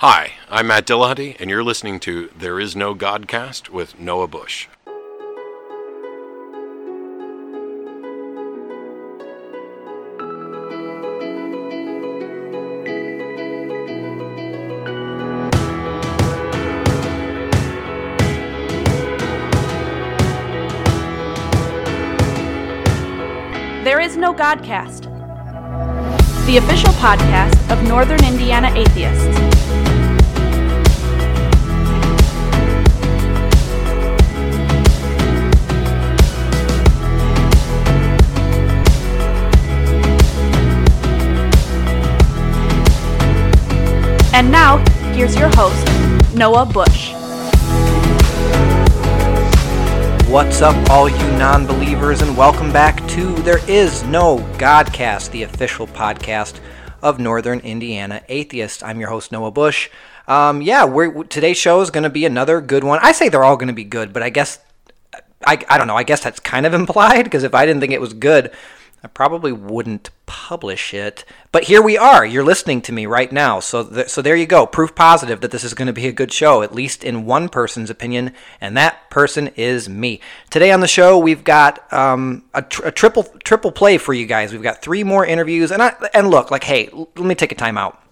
Hi, I'm Matt Dillahunty, and you're listening to There Is No Godcast with Noah Bush. There is no Godcast, the official podcast of Northern Indiana Atheists. And now, here's your host, Noah Bush. What's up, all you non believers, and welcome back to There Is No Godcast, the official podcast of Northern Indiana Atheists. I'm your host, Noah Bush. Um, yeah, we're, today's show is going to be another good one. I say they're all going to be good, but I guess, I, I don't know, I guess that's kind of implied because if I didn't think it was good, I probably wouldn't publish it. But here we are. You're listening to me right now. So, th- so there you go. Proof positive that this is going to be a good show, at least in one person's opinion, and that person is me. Today on the show, we've got um, a, tr- a triple triple play for you guys. We've got three more interviews, and I, and look, like, hey, l- let me take a time out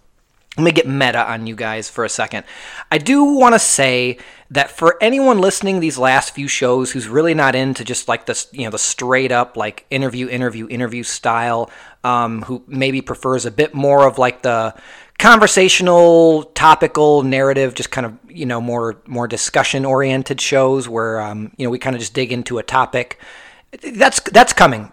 let me get meta on you guys for a second. I do want to say that for anyone listening these last few shows who's really not into just like this, you know, the straight up like interview, interview, interview style, um, who maybe prefers a bit more of like the conversational, topical narrative, just kind of you know more more discussion oriented shows where um, you know we kind of just dig into a topic. That's that's coming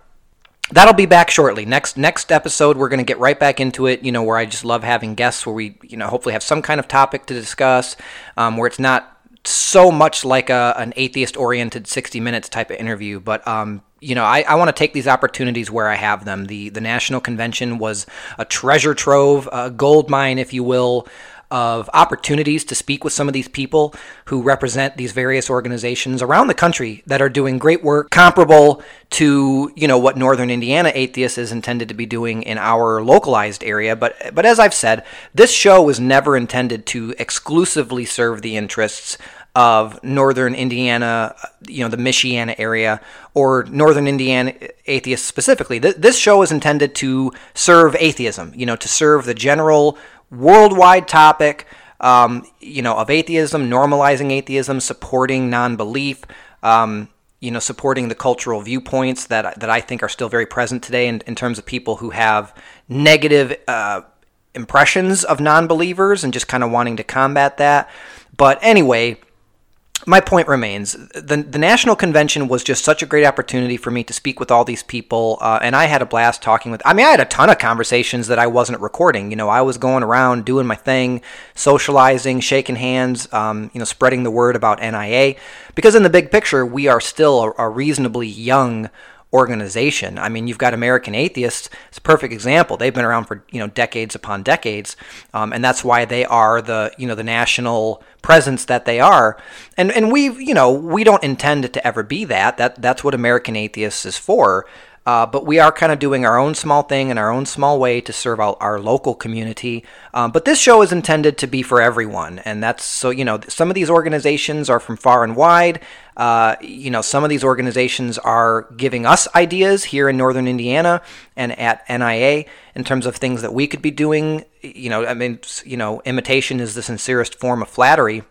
that'll be back shortly. Next next episode, we're going to get right back into it. You know, where I just love having guests, where we you know hopefully have some kind of topic to discuss, um, where it's not so much like a, an atheist oriented 60 minutes type of interview but um, you know i, I want to take these opportunities where i have them the the national convention was a treasure trove a gold mine if you will of opportunities to speak with some of these people who represent these various organizations around the country that are doing great work comparable to you know what northern indiana atheists is intended to be doing in our localized area but but as i've said this show was never intended to exclusively serve the interests of northern Indiana, you know, the Michiana area, or northern Indiana atheists specifically. This show is intended to serve atheism, you know, to serve the general worldwide topic, um, you know, of atheism, normalizing atheism, supporting non-belief, um, you know, supporting the cultural viewpoints that that I think are still very present today in, in terms of people who have negative uh, impressions of non-believers and just kind of wanting to combat that. But anyway, my point remains the, the national convention was just such a great opportunity for me to speak with all these people uh, and i had a blast talking with i mean i had a ton of conversations that i wasn't recording. You know i was going around doing my thing socializing shaking hands um, you know spreading the word about nia because in the big picture we are still a, a reasonably young organization. I mean, you've got American Atheists. It's a perfect example. They've been around for you know decades upon decades, um, and that's why they are the you know the national presence that they are. And and we you know we don't intend to ever be that. That that's what American Atheists is for. Uh, but we are kind of doing our own small thing in our own small way to serve our, our local community. Um, but this show is intended to be for everyone, and that's so you know some of these organizations are from far and wide. Uh, you know, some of these organizations are giving us ideas here in Northern Indiana and at NIA in terms of things that we could be doing. You know, I mean, you know, imitation is the sincerest form of flattery.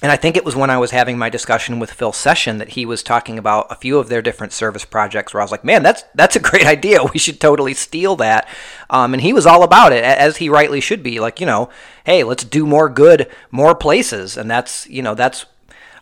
And I think it was when I was having my discussion with Phil Session that he was talking about a few of their different service projects where I was like, man, that's that's a great idea. We should totally steal that. Um, and he was all about it, as he rightly should be. Like, you know, hey, let's do more good, more places. And that's, you know, that's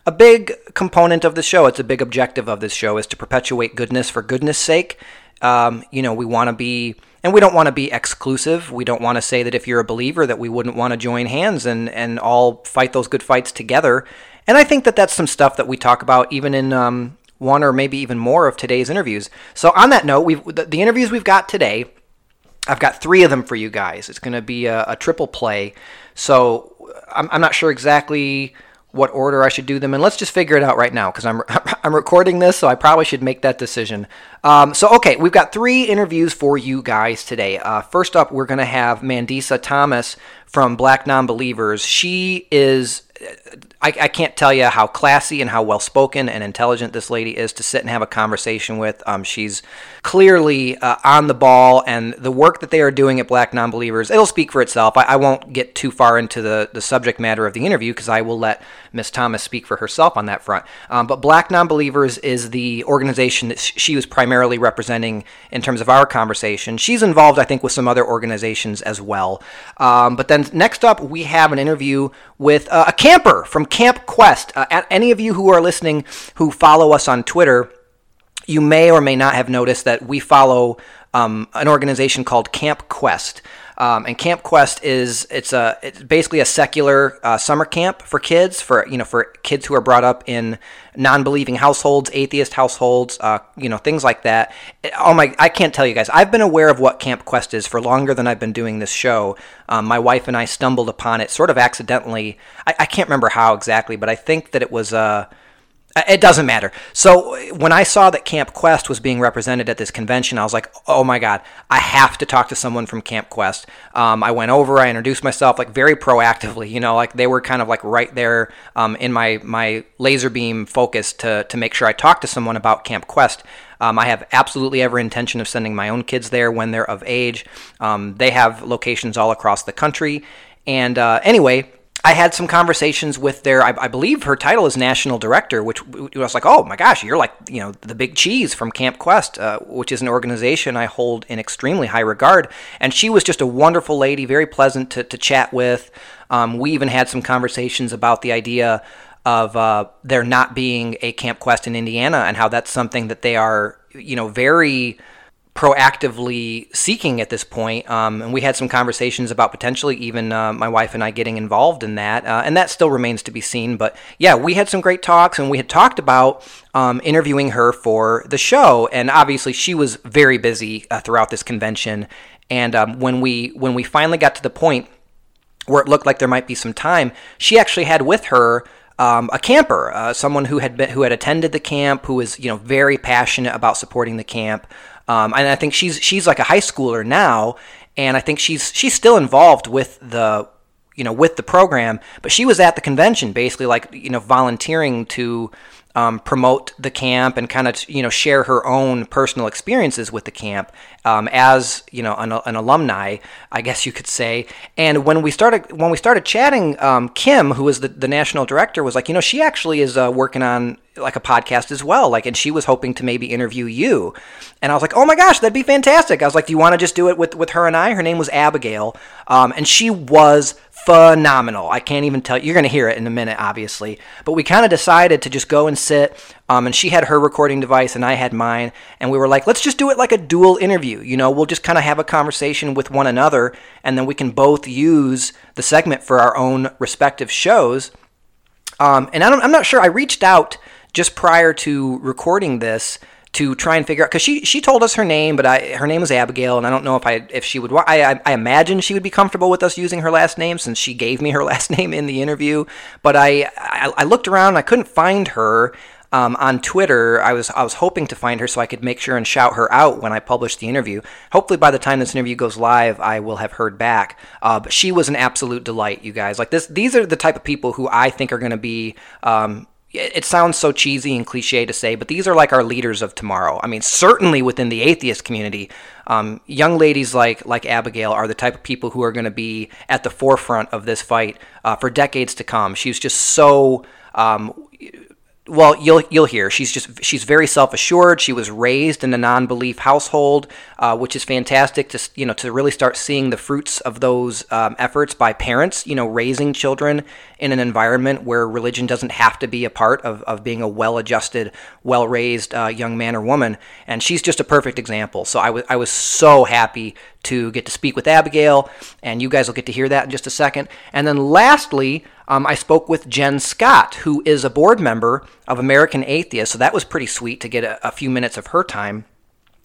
a big component of the show. It's a big objective of this show is to perpetuate goodness for goodness sake. Um, you know, we want to be and we don't want to be exclusive. We don't want to say that if you're a believer that we wouldn't want to join hands and and all fight those good fights together. And I think that that's some stuff that we talk about even in um, one or maybe even more of today's interviews. So on that note, we've the, the interviews we've got today. I've got three of them for you guys. It's going to be a, a triple play. So I'm, I'm not sure exactly what order I should do them in. Let's just figure it out right now because I'm I'm recording this, so I probably should make that decision. Um, so okay, we've got three interviews for you guys today. Uh, first up, we're going to have Mandisa Thomas from Black Nonbelievers. She is I, I, can't tell you how classy and how well spoken and intelligent this lady is to sit and have a conversation with. Um, she's clearly uh, on the ball, and the work that they are doing at Black Nonbelievers, it'll speak for itself. I, I won't get too far into the, the subject matter of the interview because I will let Miss Thomas speak for herself on that front. Um, but Black Nonbelievers is the organization that she was primarily representing in terms of our conversation. She's involved, I think, with some other organizations as well. Um, but then next up, we have an interview with uh, a camper from Camp Quest. Uh, any of you who are listening who follow us on Twitter, you may or may not have noticed that we follow um, an organization called Camp Quest. Um, and Camp Quest is it's a it's basically a secular uh, summer camp for kids for you know for kids who are brought up in non-believing households, atheist households, uh, you know things like that. Oh my! I can't tell you guys. I've been aware of what Camp Quest is for longer than I've been doing this show. Um, my wife and I stumbled upon it sort of accidentally. I, I, can't remember how exactly, but I think that it was. Uh, uh, it doesn't matter. So when I saw that Camp Quest was being represented at this convention, I was like, "Oh my God, I have to talk to someone from Camp Quest." Um, I went over, I introduced myself, like very proactively. You know, like they were kind of like right there um, in my my laser beam focus to to make sure I talked to someone about Camp Quest. Um, I have absolutely every intention of sending my own kids there when they're of age. Um, they have locations all across the country. And uh, anyway, I had some conversations with their, I, I, believe her title is national director, which I was like, oh my gosh, you're like, you know, the big cheese from Camp Quest, uh, which is an organization I hold in extremely high regard. And she was just a wonderful lady, very pleasant to, to chat with. Um, we even had some conversations about the idea of uh, there not being a Camp Quest in Indiana and how that's something that they are, you know, very proactively seeking at this point. Um, and we had some conversations about potentially even uh, my wife and I getting involved in that. Uh, and that still remains to be seen. But yeah, we had some great talks and we had talked about um, interviewing her for the show. And obviously, she was very busy uh, throughout this convention. And um, when we when we finally got to the point where it looked like there might be some time, she actually had with her um, a camper, uh, someone who had been who had attended the camp, who was you know very passionate about supporting the camp. Um, and I think she's she's like a high schooler now, and I think she's she's still involved with the you know with the program, but she was at the convention basically like you know volunteering to um, promote the camp and kind of you know share her own personal experiences with the camp um, as you know an, an, alumni, I guess you could say. And when we started when we started chatting, um, Kim, who was the, the national director, was like, you know, she actually is uh, working on like a podcast as well. Like, and she was hoping to maybe interview you. And I was like, oh my gosh, that'd be fantastic. I was like, do you want to just do it with, with her and I? Her name was Abigail. Um, and she was phenomenal. I can't even tell you. You're going to hear it in a minute, obviously. But we kind of decided to just go and sit. Um, and she had her recording device and I had mine. And we were like, let's just do it like a dual interview. You know, we'll just kind of have a conversation with one another. And then we can both use the segment for our own respective shows. Um, and I am not sure. I reached out just prior to recording this to try and figure out because she she told us her name, but I her name was Abigail, and I don't know if I if she would. I, I imagine she would be comfortable with us using her last name since she gave me her last name in the interview. But I I, I looked around, I couldn't find her. Um, on Twitter, I was I was hoping to find her so I could make sure and shout her out when I published the interview. Hopefully, by the time this interview goes live, I will have heard back. Uh, but she was an absolute delight, you guys. Like this, these are the type of people who I think are going to be um, it sounds so cheesy and cliche to say, but these are like our leaders of tomorrow. I mean, certainly within the atheist community, um, young ladies like like Abigail are the type of people who are going to be at the forefront of this fight uh, for decades to come. She's just so um, well, you'll you'll hear she's just she's very self assured. She was raised in a non belief household, uh, which is fantastic to you know to really start seeing the fruits of those um, efforts by parents. You know, raising children in an environment where religion doesn't have to be a part of, of being a well adjusted, well raised uh, young man or woman. And she's just a perfect example. So I was I was so happy to get to speak with Abigail, and you guys will get to hear that in just a second. And then lastly um, I spoke with Jen Scott, who is a board member of American Atheist. So that was pretty sweet to get a, a few minutes of her time.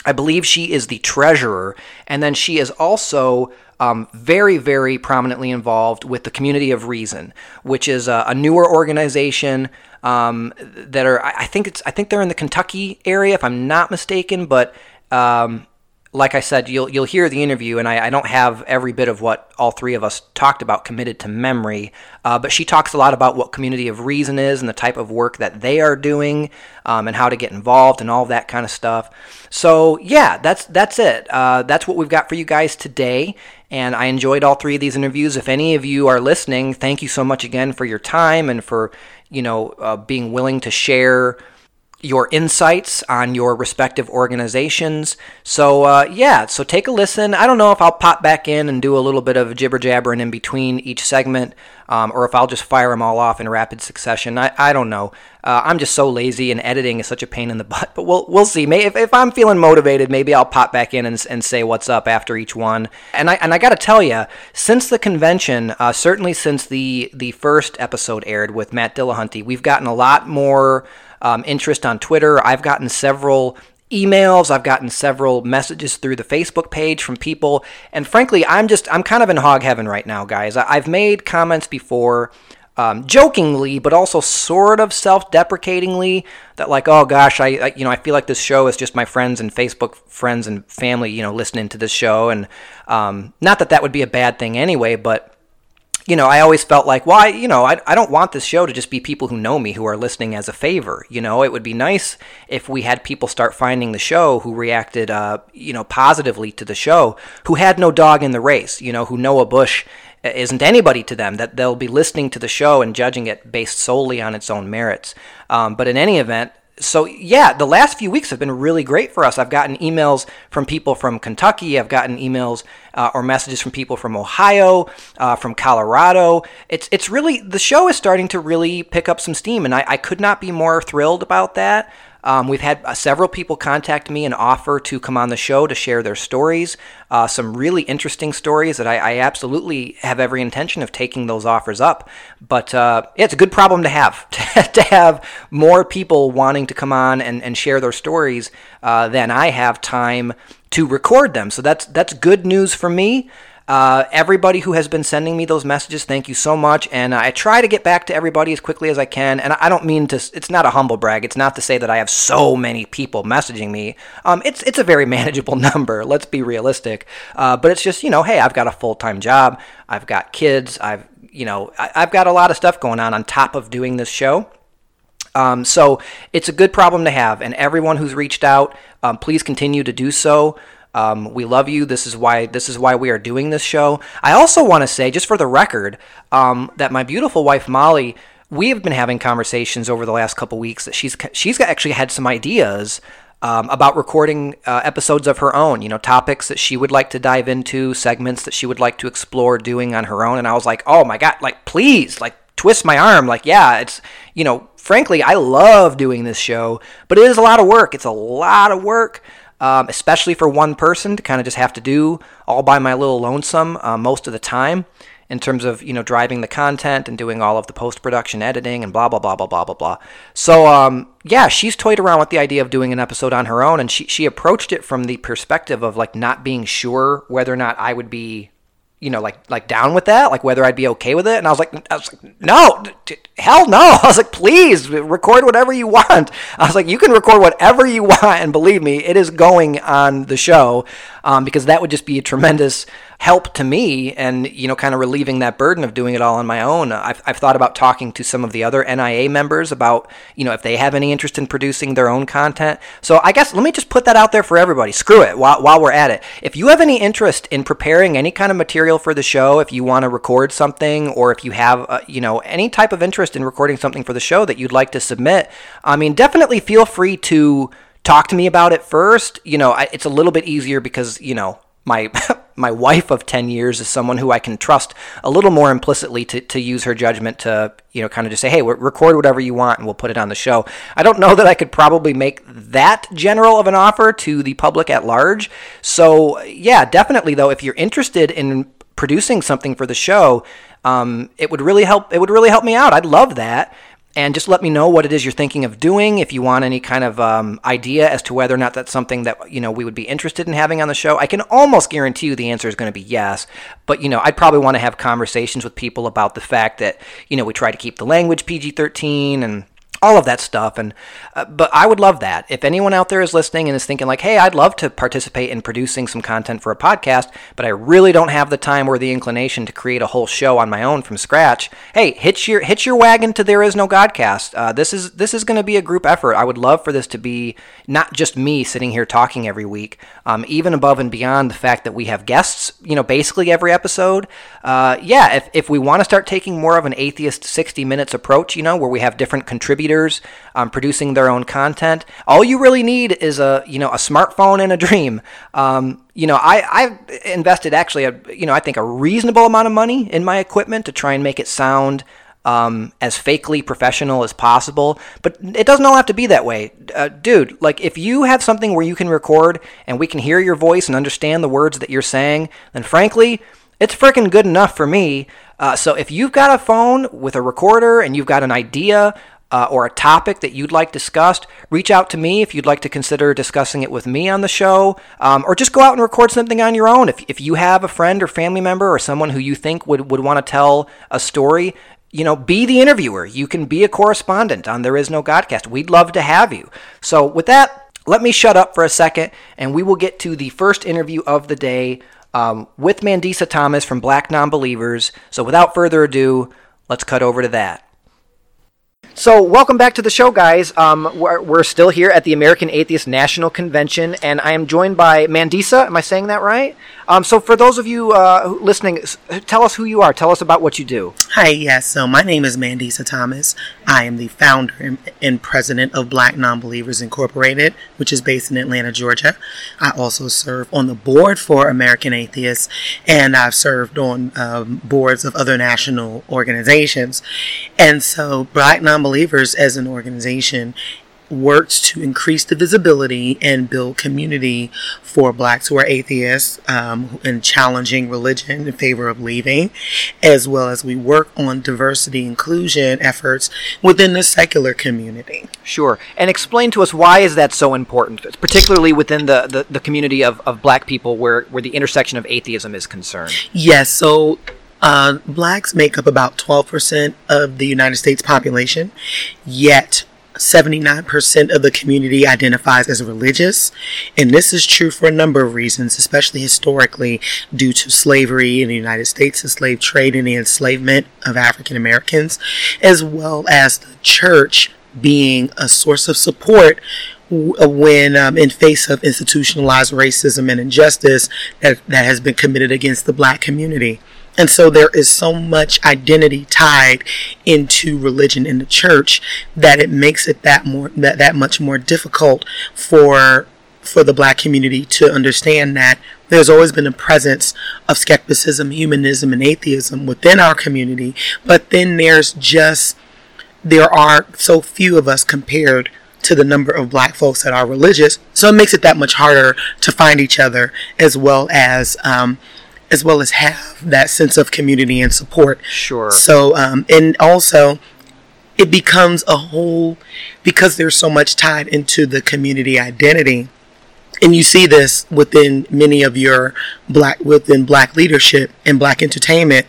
I believe she is the treasurer, and then she is also um, very, very prominently involved with the Community of Reason, which is a, a newer organization um, that are. I think it's. I think they're in the Kentucky area, if I'm not mistaken. But um, like I said, you'll you'll hear the interview, and I, I, don't have every bit of what all three of us talked about committed to memory. Uh, but she talks a lot about what Community of Reason is and the type of work that they are doing, um, and how to get involved and all that kind of stuff. So yeah, that's that's it. Uh, that's what we've got for you guys today. And I enjoyed all three of these interviews. If any of you are listening, thank you so much again for your time and for you know uh, being willing to share your insights on your respective organizations. So, uh, yeah, so take a listen. I don't know if I'll pop back in and do a little bit of jibber jabbering in between each segment, um, or if I'll just fire them all off in rapid succession. I, I don't know. Uh, I'm just so lazy, and editing is such a pain in the butt. But we'll we'll see. Maybe if, if I'm feeling motivated, maybe I'll pop back in and, and say what's up after each one. And I and I got to tell you, since the convention, uh, certainly since the the first episode aired with Matt Dillahunty, we've gotten a lot more um, interest on Twitter. I've gotten several emails. I've gotten several messages through the facebook page from people. And frankly i'm just i'm kind of in hog heaven right now guys. I've made comments before um, jokingly but also sort of self-deprecatingly that like oh gosh I, I, you know i feel like this show is just my friends and facebook friends and family you know listening to this show. And um, not that that would be a bad thing anyway but you know, I always felt like, why, well, you know, I, I don't want this show to just be people who know me who are listening as a favor. You know, it would be nice if we had people start finding the show who reacted, uh, you know, positively to the show, who had no dog in the race, you know, who Noah Bush isn't anybody to them, that they'll be listening to the show and judging it based solely on its own merits. Um, but in any event, so yeah, the last few weeks have been really great for us. I've gotten emails from people from Kentucky. I've gotten emails uh, or messages from people from Ohio, uh, from Colorado. It's it's really the show is starting to really pick up some steam, and I, I could not be more thrilled about that. Um, we've had uh, several people contact me and offer to come on the show to share their stories. Uh, some really interesting stories that I, I, absolutely have every intention of taking those offers up. But uh, it's a good problem to have to have more people wanting to come on and, and share their stories uh, than I have time to record them. So that's that's good news for me. Uh, everybody who has been sending me those messages, thank you so much. And I try to get back to everybody as quickly as I can. And I don't mean to, it's not a humble brag. It's not to say that I have so many people messaging me. Um, it's, it's a very manageable number. Let's be realistic. Uh, but it's just, you know, hey, I've got a full time job. I've got kids. I've, you know, I, have got a lot of stuff going on on top of doing this show. Um, so it's a good problem to have. And everyone who's reached out, um, please continue to do so. Um, we love you. This is why this is why we are doing this show. I also want to say, just for the record, um, that my beautiful wife Molly, we have been having conversations over the last couple weeks that she's she's actually had some ideas um, about recording uh, episodes of her own. You know, topics that she would like to dive into, segments that she would like to explore doing on her own. And I was like, oh my god, like please, like twist my arm. Like yeah, it's you know, frankly, I love doing this show, but it is a lot of work. It's a lot of work um, especially for one person to kind of just have to do all by my little lonesome uh, most of the time in terms of you know driving the content and doing all of the post production editing and blah blah blah blah blah blah blah. So um, yeah, she's toyed around with the idea of doing an episode on her own, and she she approached it from the perspective of like not being sure whether or not I would be you know, like like down with that, like whether I'd be okay with it. And I was like, I was like, no, hell no. I was like, please record whatever you want. I was like, you can record whatever you want, and believe me, it is going on the show um, because that would just be a tremendous help to me and you know kind of relieving that burden of doing it all on my own. I've, I've thought about talking to some of the other nia members about you know if they have any interest in producing their own content. So i guess let me just put that out there for everybody. Screw it while, while we're at it. If you have any interest in preparing any kind of material for the show if you want to record something or if you have uh, you know any type of interest in recording something for the show that you'd like to submit i mean definitely feel free to talk to me about it first. You know I, it's a little bit easier because you know my my wife of 10 years is someone who I can trust a little more implicitly to, to use her judgment to, you know, kind of just say, hey, record whatever you want and we'll put it on the show. I don't know that I could probably make that general of an offer to the public at large. So, yeah, definitely, though, if you're interested in producing something for the show, um, it would really help. It would really help me out. I'd love that. And just let me know what it is you're thinking of doing. If you want any kind of um, idea as to whether or not that's something that you know we would be interested in having on the show, I can almost guarantee you the answer is going to be yes. But you know, I'd probably want to have conversations with people about the fact that you know we try to keep the language PG-13 and all of that stuff. And uh, but I would love that. If anyone out there is listening and is thinking like, "Hey, I'd love to participate in producing some content for a podcast, but I really don't have the time or the inclination to create a whole show on my own from scratch." Hey, hitch your hitch your wagon to There Is No Godcast. Uh, this is this is going to be a group effort. I would love for this to be not just me sitting here talking every week, um, even above and beyond the fact that we have guests. You know, basically every episode. Uh, yeah, if if we want to start taking more of an atheist 60 minutes approach, you know, where we have different contributors um, producing their own content. All you really need is a you know a smartphone and a dream. Um, you know, I I've invested actually a you know I think a reasonable amount of money in my equipment to try and make it sound. Um, as fakely professional as possible, but it doesn't all have to be that way, uh, dude. Like, if you have something where you can record and we can hear your voice and understand the words that you're saying, then frankly, it's freaking good enough for me. Uh, so if you've got a phone with a recorder and you've got an idea uh, or a topic that you'd like discussed, reach out to me if you'd like to consider discussing it with me on the show, um, or just go out and record something on your own. If, if you have a friend or family member or someone who you think would, would want to tell a story, you know, be the interviewer. You can be a correspondent on There Is No Godcast. We'd love to have you. So, with that, let me shut up for a second and we will get to the first interview of the day um, with Mandisa Thomas from Black Nonbelievers. So, without further ado, let's cut over to that. So, welcome back to the show, guys. Um, we're, we're still here at the American Atheist National Convention, and I am joined by Mandisa. Am I saying that right? Um, so, for those of you uh, listening, tell us who you are. Tell us about what you do. Hi, yes. So, my name is Mandisa Thomas. I am the founder and president of Black Nonbelievers Incorporated, which is based in Atlanta, Georgia. I also serve on the board for American Atheists, and I've served on um, boards of other national organizations. And so, Black Nonbelievers as an organization works to increase the visibility and build community for blacks who are atheists um, and challenging religion in favor of leaving, as well as we work on diversity inclusion efforts within the secular community. Sure. And explain to us why is that so important, particularly within the, the, the community of, of black people where, where the intersection of atheism is concerned? Yes. So uh, blacks make up about 12% of the United States population, yet 79% of the community identifies as religious. And this is true for a number of reasons, especially historically due to slavery in the United States, the slave trade, and the enslavement of African Americans, as well as the church being a source of support when um, in face of institutionalized racism and injustice that, that has been committed against the black community. And so there is so much identity tied into religion in the church that it makes it that more that, that much more difficult for for the black community to understand that there's always been a presence of skepticism, humanism, and atheism within our community, but then there's just there are so few of us compared to the number of black folks that are religious, so it makes it that much harder to find each other as well as um, as well as have that sense of community and support. Sure. So, um, and also, it becomes a whole because there's so much tied into the community identity. And you see this within many of your black within black leadership and black entertainment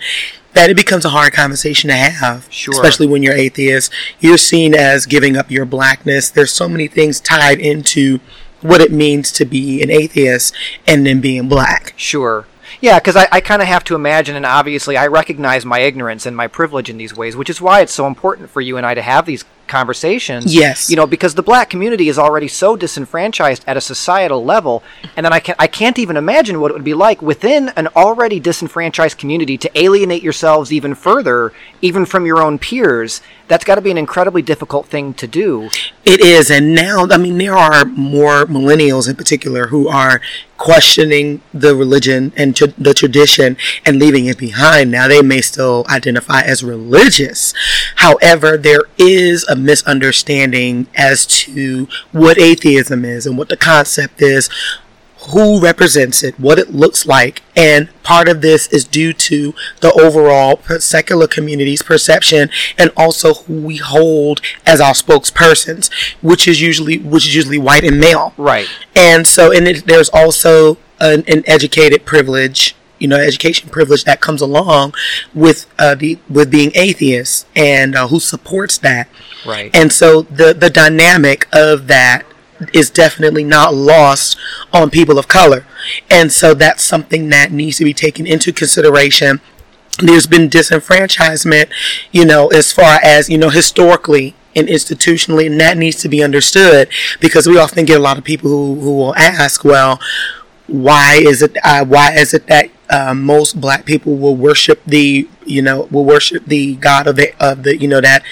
that it becomes a hard conversation to have. Sure. Especially when you're atheist. You're seen as giving up your blackness. There's so many things tied into what it means to be an atheist and then being black. Sure. Yeah, because I, I kind of have to imagine, and obviously I recognize my ignorance and my privilege in these ways, which is why it's so important for you and I to have these conversations. Yes. You know, because the black community is already so disenfranchised at a societal level, and then I can I can't even imagine what it would be like within an already disenfranchised community to alienate yourselves even further, even from your own peers. That's got to be an incredibly difficult thing to do. It is, and now I mean there are more millennials in particular who are questioning the religion and the tradition and leaving it behind. Now they may still identify as religious. However, there is a misunderstanding as to what atheism is and what the concept is who represents it, what it looks like, and part of this is due to the overall secular community's perception and also who we hold as our spokespersons, which is usually which is usually white and male. Right. And so, and it, there's also an, an educated privilege you know, education privilege that comes along with uh, the with being atheist and uh, who supports that. Right. And so the the dynamic of that is definitely not lost on people of color. And so that's something that needs to be taken into consideration. There's been disenfranchisement, you know, as far as, you know, historically and institutionally, and that needs to be understood because we often get a lot of people who, who will ask, well, why is it uh, why is it that uh, most black people will worship the you know will worship the god of the of the you know that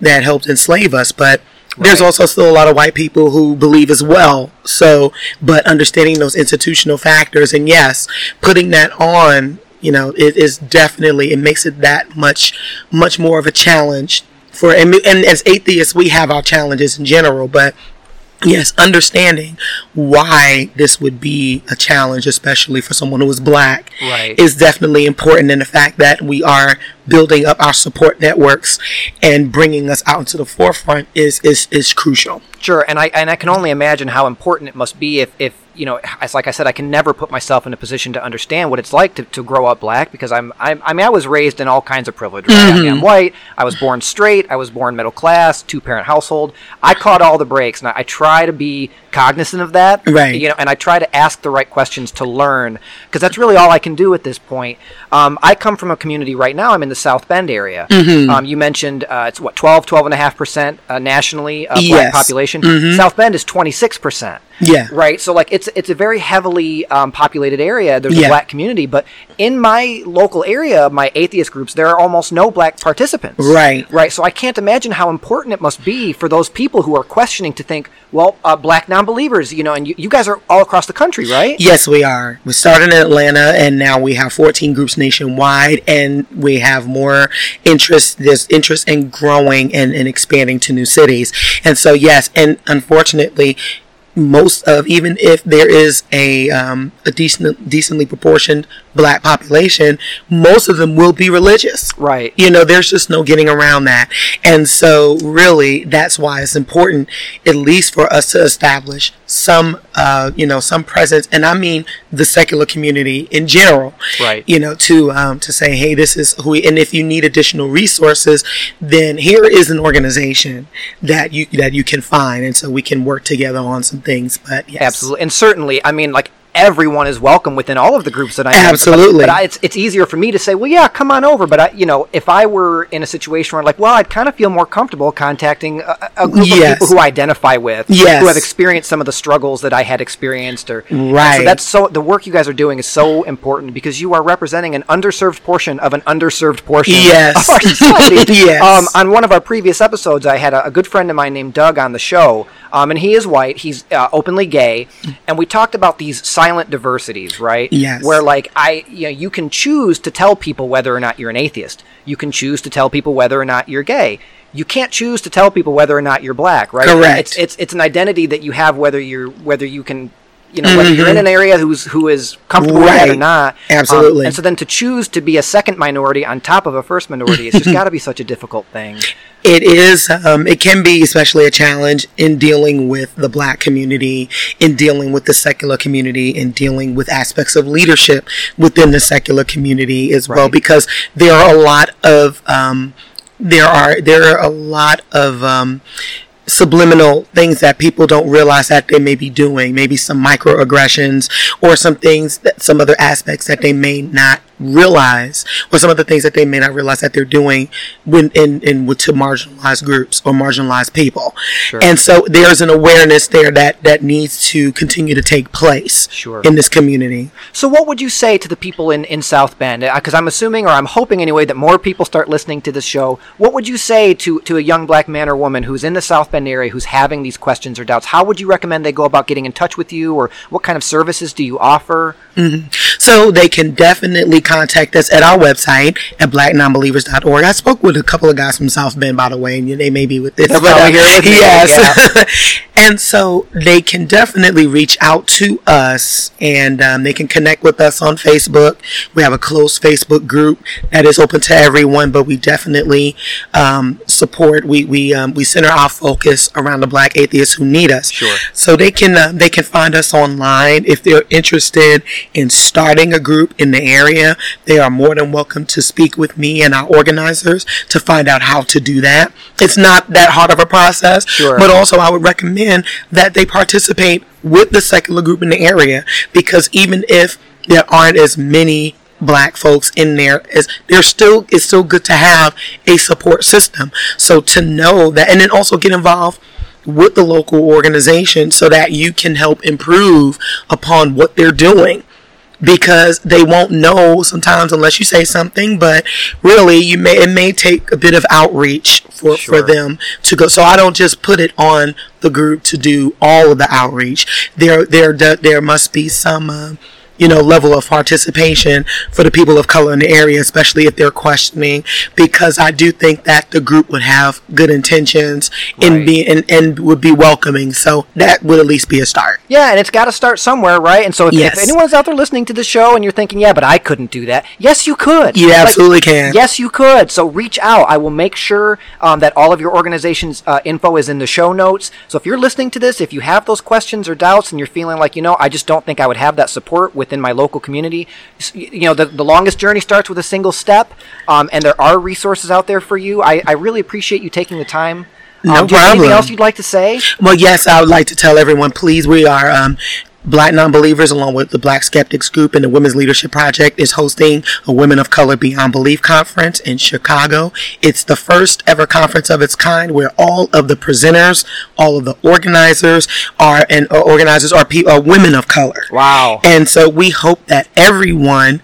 that helped enslave us but there's also still a lot of white people who believe as well so but understanding those institutional factors and yes putting that on you know it is definitely it makes it that much much more of a challenge for and, and as atheists we have our challenges in general but yes, understanding why this would be a challenge, especially for someone who is black, Right. is definitely important. in the fact that we are building up our support networks and bringing us out into the forefront is is is crucial. Sure, and I and I can only imagine how important it must be if, if you know, as like I said, I can never put myself in a position to understand what it's like to, to grow up black because I'm, I'm I mean I was raised in all kinds of privilege. Right? I mean, I'm white. I was born straight. I was born middle class, two parent household. I caught all the breaks, and I, I try to be cognizant of that. Right. You know, and I try to ask the right questions to learn because that's really all I can do at this point. Um, I come from a community right now. I'm in the South Bend area. Mm-hmm. Um, you mentioned uh, it's what 12, 12 and a half percent uh, nationally uh, black Yes. population. South Bend is 26 percent. Yeah. Right. So like it's it's a very heavily um, populated area. There's a black community, but in my local area, my atheist groups, there are almost no black participants. Right. Right. So I can't imagine how important it must be for those people who are questioning to think, well, uh, black non-believers, you know, and you, you guys are all across the country, right? Yes, we are. We started in Atlanta, and now we have 14 groups nationwide, and we have more interest. There's interest in growing and, and expanding to new cities. And so, yes, and unfortunately, most of even if there is a um, a decent decently proportioned black population, most of them will be religious. Right. You know, there's just no getting around that. And so, really, that's why it's important, at least for us to establish some, uh, you know, some presence. And I mean the secular community in general. Right. You know, to um, to say, hey, this is who. We, and if you need additional resources, then here is an organization that you that you can find, and so we can work together on some things. But yes, Absolutely, and certainly, I mean, like everyone is welcome within all of the groups that I'm in. But- Absolutely. But, I, it's it's easier for me to say, well, yeah, come on over. But I, you know, if I were in a situation where, like, well, I'd kind of feel more comfortable contacting a, a group Yes. of people who I identify with, Yes. who have experienced some of the struggles that I had experienced, or Right. So that's so the work you guys are doing is so important because you are representing an underserved portion of an underserved portion Yes. of our society. Yes. Um, on one of our previous episodes, I had a, a good friend of mine named Doug on the show, um, and he is white. He's uh, openly gay, and we talked about these silent diversities, right? Yes. Where like I, you know, you can choose to tell people whether or not you're an atheist. You can choose to tell people whether or not you're gay. You can't choose to tell people whether or not you're black, right? Correct. It's it's it's an identity that you have whether you're whether you can. You know, whether you're in an area who's who is comfortable with that or Mm-hmm. Right. not, Um, Absolutely. and so then to choose to be a second minority on top of a first minority, it's just got to be such a difficult thing. It is. Um, it can be especially a challenge in dealing with the black community, in dealing with the secular community, in dealing with aspects of leadership within the secular community as well, because there are a lot of um, there are there are a lot of um, subliminal things that people don't realize that they may be doing. Maybe some microaggressions or some things that some other aspects that they may not realize or some of the things that they may not realize that they're doing when in, in with to marginalized groups or marginalized people and so there's an awareness there that that needs to continue to take place Sure. in this community So, what would you say to the people in, in South Bend? Uh, because I'm assuming, or I'm hoping anyway, that more people start listening to this show. What would you say to, to a young black man or woman who's in the South Bend area who's having these questions or doubts? How would you recommend they go about getting in touch with you, or what kind of services do you offer? So they can definitely contact us at our website at blacknonbelievers.org. I spoke with a couple of guys from South Bend, by the way, and they may be with this. They're probably here with yes. and so they can definitely reach out to us and um, they can connect with us on Facebook. We have a closed Facebook group that is open to everyone, but we definitely um, support. We we um, we center our focus around the Black atheists who need us. Sure. So they can uh, they can find us online if they're interested in starting a group in the area. They are more than welcome to speak with me and our organizers to find out how to do that. It's not that hard of a process, Sure. but also I would recommend that they participate with the secular group in the area because even if there aren't as many black folks in there as there's still it's still good to have a support system so to know that and then also get involved with the local organization so that you can help improve upon what they're doing because they won't know sometimes unless you say something but really you may it may take a bit of outreach for Sure. for them to go so i don't just put it on the group to do all of the outreach there there there must be some uh, you know level of participation for the people of color in the area especially if they're questioning because i do think that the group would have good intentions Right. in being and, and would be welcoming so that would at least be a start Yeah, and it's got to start somewhere, right? And so if, Yes. if anyone's out there listening to the show and you're thinking, yeah, but I couldn't do that, yes, you could. You Like, absolutely can. Yes, you could. So reach out. I will make sure um, that all of your organization's uh, info is in the show notes. So if you're listening to this, if you have those questions or doubts and you're feeling like, you know, I just don't think I would have that support within my local community, you know, the, the longest journey starts with a single step, um, and there are resources out there for you. I, I really appreciate you taking the time. No um, have anything else you'd like to say? Well, yes, I would like to tell everyone, please, we are um, Black Non-Believers, along with the Black Skeptics Group and the Women's Leadership Project, is hosting a Women of Color Beyond Belief conference in Chicago. It's the first ever conference of its kind where all of the presenters, all of the organizers are and uh, organizers are, pe- are women of color. Wow. And so we hope that everyone,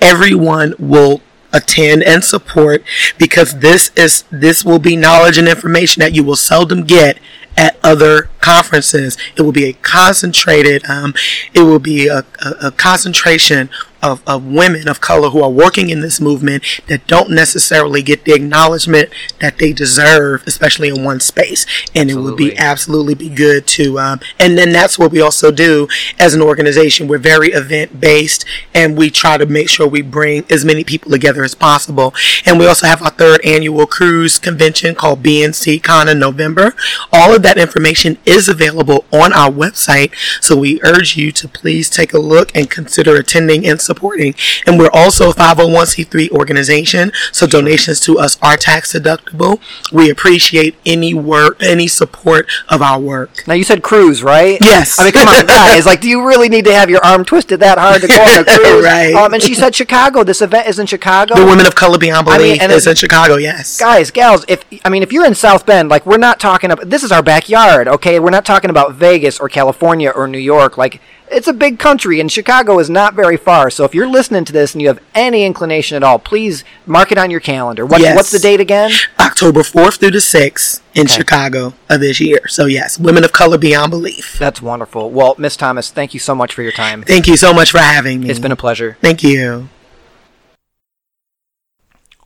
everyone will attend and support because this is this will be knowledge and information that you will seldom get at other conferences. It will be a concentrated, um, it will be a, a, a concentration of, of women of color who are working in this movement that don't necessarily get the acknowledgement that they deserve, especially in one space. And it would be Absolutely. absolutely be good to um, and then that's what we also do as an organization we're very event based and we try to make sure we bring as many people together as possible and we also have our third annual cruise convention called bnc con in november all of that information is available on our website so we urge you to please take a look and consider attending and supporting and we're also a 501c3 organization so donations to us are tax deductible we appreciate any work any support of our work Now you said cruise, right? Yes. I mean, come on, guys. Like, do you really need to have your arm twisted that hard to go on a cruise? Right. Um, and she said Chicago. This event is in Chicago. the women of color beyond I mean, belief and is in chicago yes Guys, gals, if I mean, if you're in South Bend, like we're not talking about this is our backyard, okay? We're not talking about Vegas or California or New York. Like it's a big country, and Chicago is not very far. So if you're listening to this and you have any inclination at all, please mark it on your calendar. What's Yes. what's the date again? october 4th through the 6th in Okay. chicago of this year so yes women of color beyond belief That's wonderful. Well, Miss Thomas, thank you so much for your time. thank you so much for having me It's been a pleasure. thank you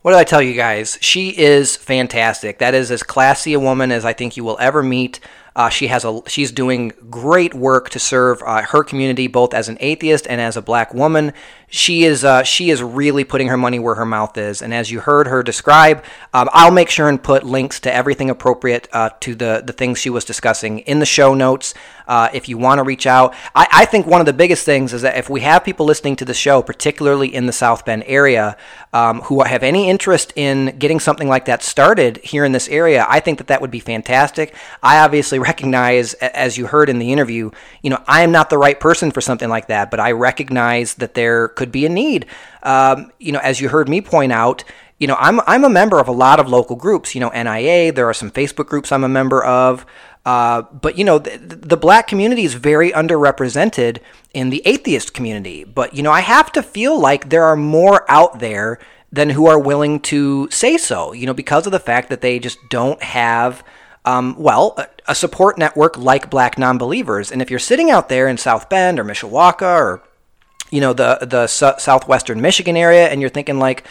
What did I tell you guys? She is fantastic. That is as classy a woman as I think you will ever meet. Uh, she has a she's doing great work to serve uh, her community both as an atheist and as a black woman. She is uh, she is really putting her money where her mouth is. And as you heard her describe, um, I'll make sure and put links to everything appropriate uh, to the the things she was discussing in the show notes. Uh, if you want to reach out, I, I think one of the biggest things is that if we have people listening to the show, particularly in the South Bend area, um, who have any interest in getting something like that started here in this area, I think that that would be fantastic. I obviously recognize, as you heard in the interview, you know, I am not the right person for something like that, but I recognize that there could be a need. Um, you know, as you heard me point out, you know, I'm I'm a member of a lot of local groups. You know, NIA. There are some Facebook groups I'm a member of. Uh, but you know, the, the black community is very underrepresented in the atheist community. But you know, I have to feel like there are more out there than who are willing to say so. You know, because of the fact that they just don't have. Um, well, a, a support network like Black Nonbelievers. And if you're sitting out there in South Bend or Mishawaka or you know the the su- southwestern Michigan area, and you're thinking like,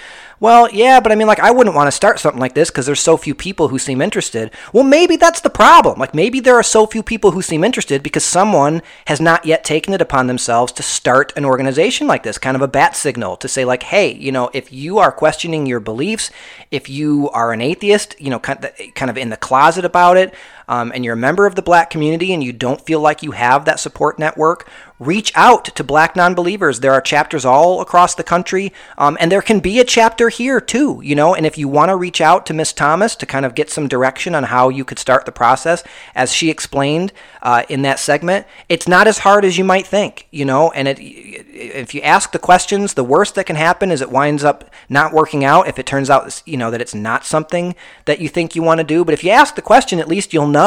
well, yeah, but I mean, like, I wouldn't want to start something like this because there's so few people who seem interested. Well, maybe that's the problem. Like, maybe there are so few people who seem interested because someone has not yet taken it upon themselves to start an organization like this, kind of a bat signal to say, like, hey, you know, if you are questioning your beliefs, if you are an atheist, you know, kind of, kind of in the closet about it, um, and you're a member of the black community and you don't feel like you have that support network, reach out to black non-believers. There are chapters all across the country um, and there can be a chapter here too you know? And if you want to reach out to miss thomas to kind of get some direction on how you could start the process as she explained uh, in that segment it's not as hard as you might think you know? And it, if you ask the questions the worst that can happen is it winds up not working out if it turns out you know that it's not something that you think you want to do. But if you ask the question at least you'll know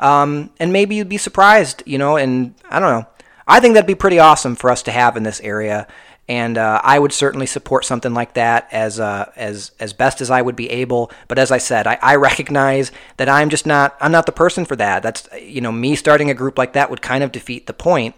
um, and maybe you'd be surprised you know and i don't know I think that'd be pretty awesome for us to have in this area, and uh, I would certainly support something like that as uh, as as best as I would be able. But as I said, I, I recognize that I'm just not I'm not the person for that. That's you know me starting a group like that would kind of defeat the point.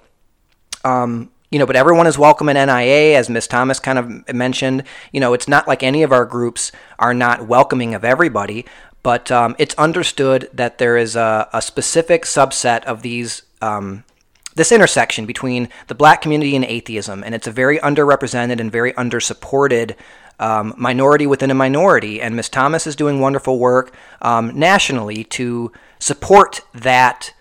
Um, you know, but everyone is welcome in NIA, as Miss Thomas kind of mentioned. You know, it's not like any of our groups are not welcoming of everybody, but um, it's understood that there is a, a specific subset of these um, this intersection between the black community and atheism, and it's a very underrepresented and very undersupported um, minority within a minority. And Miss Thomas is doing wonderful work um, nationally to support that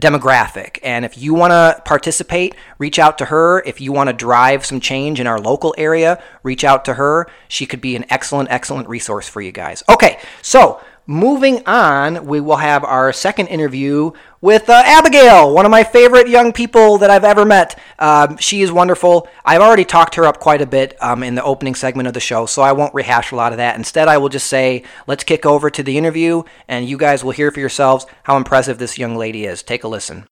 demographic. And if you want to participate, reach out to her. If you want to drive some change in our local area, reach out to her. She could be an excellent, excellent resource for you guys. Okay, so Moving on, we will have our second interview with uh, Abigail, one of my favorite young people that I've ever met. Um, she is wonderful. I've already talked her up quite a bit um, in the opening segment of the show, so I won't rehash a lot of that. Instead, I will just say, let's kick over to the interview, and you guys will hear for yourselves how impressive this young lady is. Take a listen.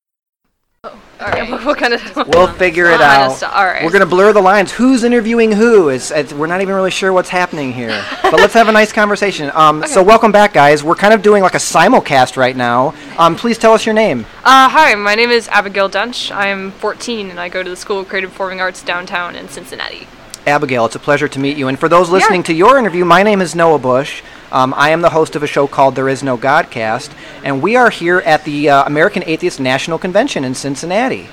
All right. what kind of? We'll figure it out. All right. We're gonna blur the lines. Who's interviewing who? It's, it's, we're not even really sure what's happening here. but let's have a nice conversation. Um, okay. So welcome back, guys. We're kind of doing like a simulcast right now. Um, please tell us your name. Uh, hi, my name is Abigail Dunch. I'm 14 and I go to the School of Creative Performing Arts downtown in Cincinnati. Abigail, it's a pleasure to meet you. And for those listening yeah. to your interview, my name is Noah Bush. Um, I am the host of a show called There Is No Godcast, and we are here at the uh, American Atheist National Convention in Cincinnati.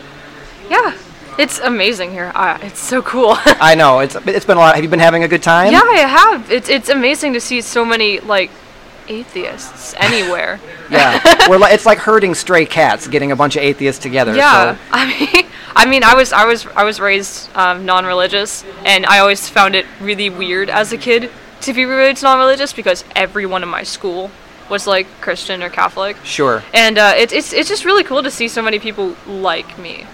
Yeah, it's amazing here. Uh, it's so cool. I know. It's it's been a lot. Have you been having a good time? Yeah, I have. It's it's amazing to see so many like atheists anywhere. yeah, we're li- it's like herding stray cats, getting a bunch of atheists together. Yeah, so. I mean, I mean, I was I was I was raised um, non-religious, and I always found it really weird as a kid to be religious non-religious because everyone in my school was like Christian or Catholic. Sure. And uh, it, it's it's just really cool to see so many people like me,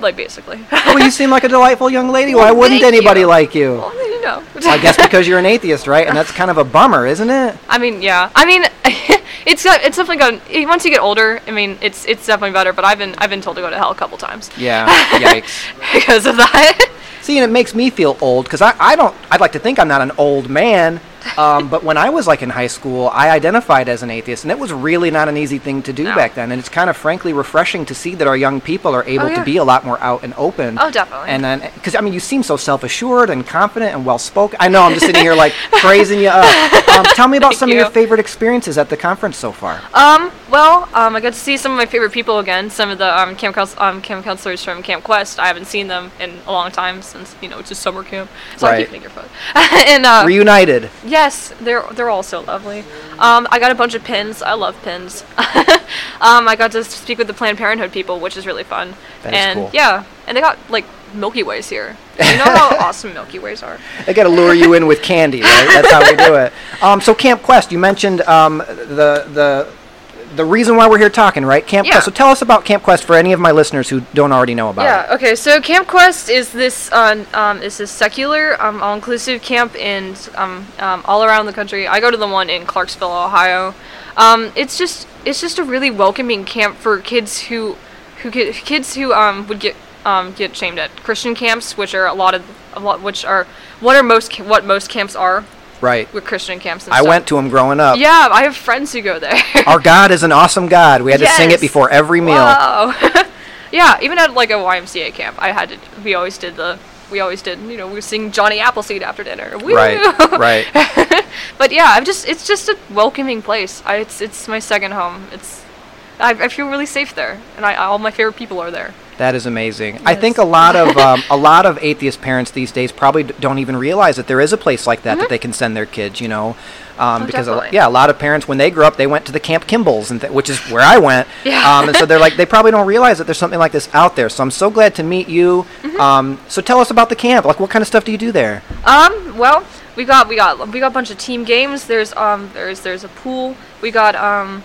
like basically. well, you seem like a delightful young lady. Well, Why wouldn't anybody you. like you? Well, you know. I guess because you're an atheist, right? And that's kind of a bummer, isn't it? I mean, yeah. I mean, it's it's definitely gotten. Eh, once you get older, I mean, it's it's definitely better. But I've been I've been told to go to hell a couple times. Yeah. Yikes. because of that. See, and it makes me feel old because I, I don't. I'd like to think I'm not an old man, um, but when I was like in high school, I identified as an atheist, and it was really not an easy thing to do no. back then. And it's kind of frankly refreshing to see that our young people are able oh, yeah. to be a lot more out and open. Oh, definitely. And then, because I mean, you seem so self-assured and confident and well-spoken. I know I'm just sitting here like praising you up. Um, tell me about some you. of your favorite experiences at the conference so far. Um, well, um, I got to see some of my favorite people again. Some of the um, camp, um, camp counselors from Camp Quest. I haven't seen them in a long time since you know it's just summer camp, so right. I keep your phone. and uh, reunited. Yes, they're they're all so lovely. Um, I got a bunch of pins. I love pins. um, I got to speak with the Planned Parenthood people, which is really fun. That and cool. yeah, and they got like Milky Ways here. You know how awesome Milky Ways are. They got to lure you in with candy, right? That's how we do it. Um, so Camp Quest, you mentioned um, the the the reason why we're here talking, right? Camp yeah. Quest. So tell us about Camp Quest for any of my listeners who don't already know about yeah, it. Yeah. Okay. So Camp Quest is this uh, um, is this secular, um, all-inclusive camp in um, um, all around the country. I go to the one in Clarksville, Ohio. Um, it's just it's just a really welcoming camp for kids who who get kids who um, would get um, get shamed at Christian camps, which are a lot of a lot, which are what are most what most camps are Right. With Christian camps and I stuff. went to them growing up. Yeah, I have friends who go there. Our God is an awesome God. We had yes. to sing it before every meal. Wow. yeah, even at like a YMCA camp, I had to. We always did the we always did. You know, we sing Johnny Appleseed after dinner. Woo! Right, right. but yeah, I'm just it's just a welcoming place. I, it's it's my second home. It's I, I feel really safe there, and I all my favorite people are there. That is amazing. I think a lot of um, a lot of atheist parents these days probably d- don't even realize that there is a place like that that they can send their kids. You know, um, Oh, because a, yeah, a lot of parents when they grew up they went to the Camp Kimball's and th- which is where I went. Yeah. Um, and so they're like they probably don't realize that there's something like this out there. So I'm so glad to meet you. Mm-hmm. Um, so tell us about the camp. Like what kind of stuff do you do there? Um, well, we got we got we got a bunch of team games. There's um there's there's a pool. We got um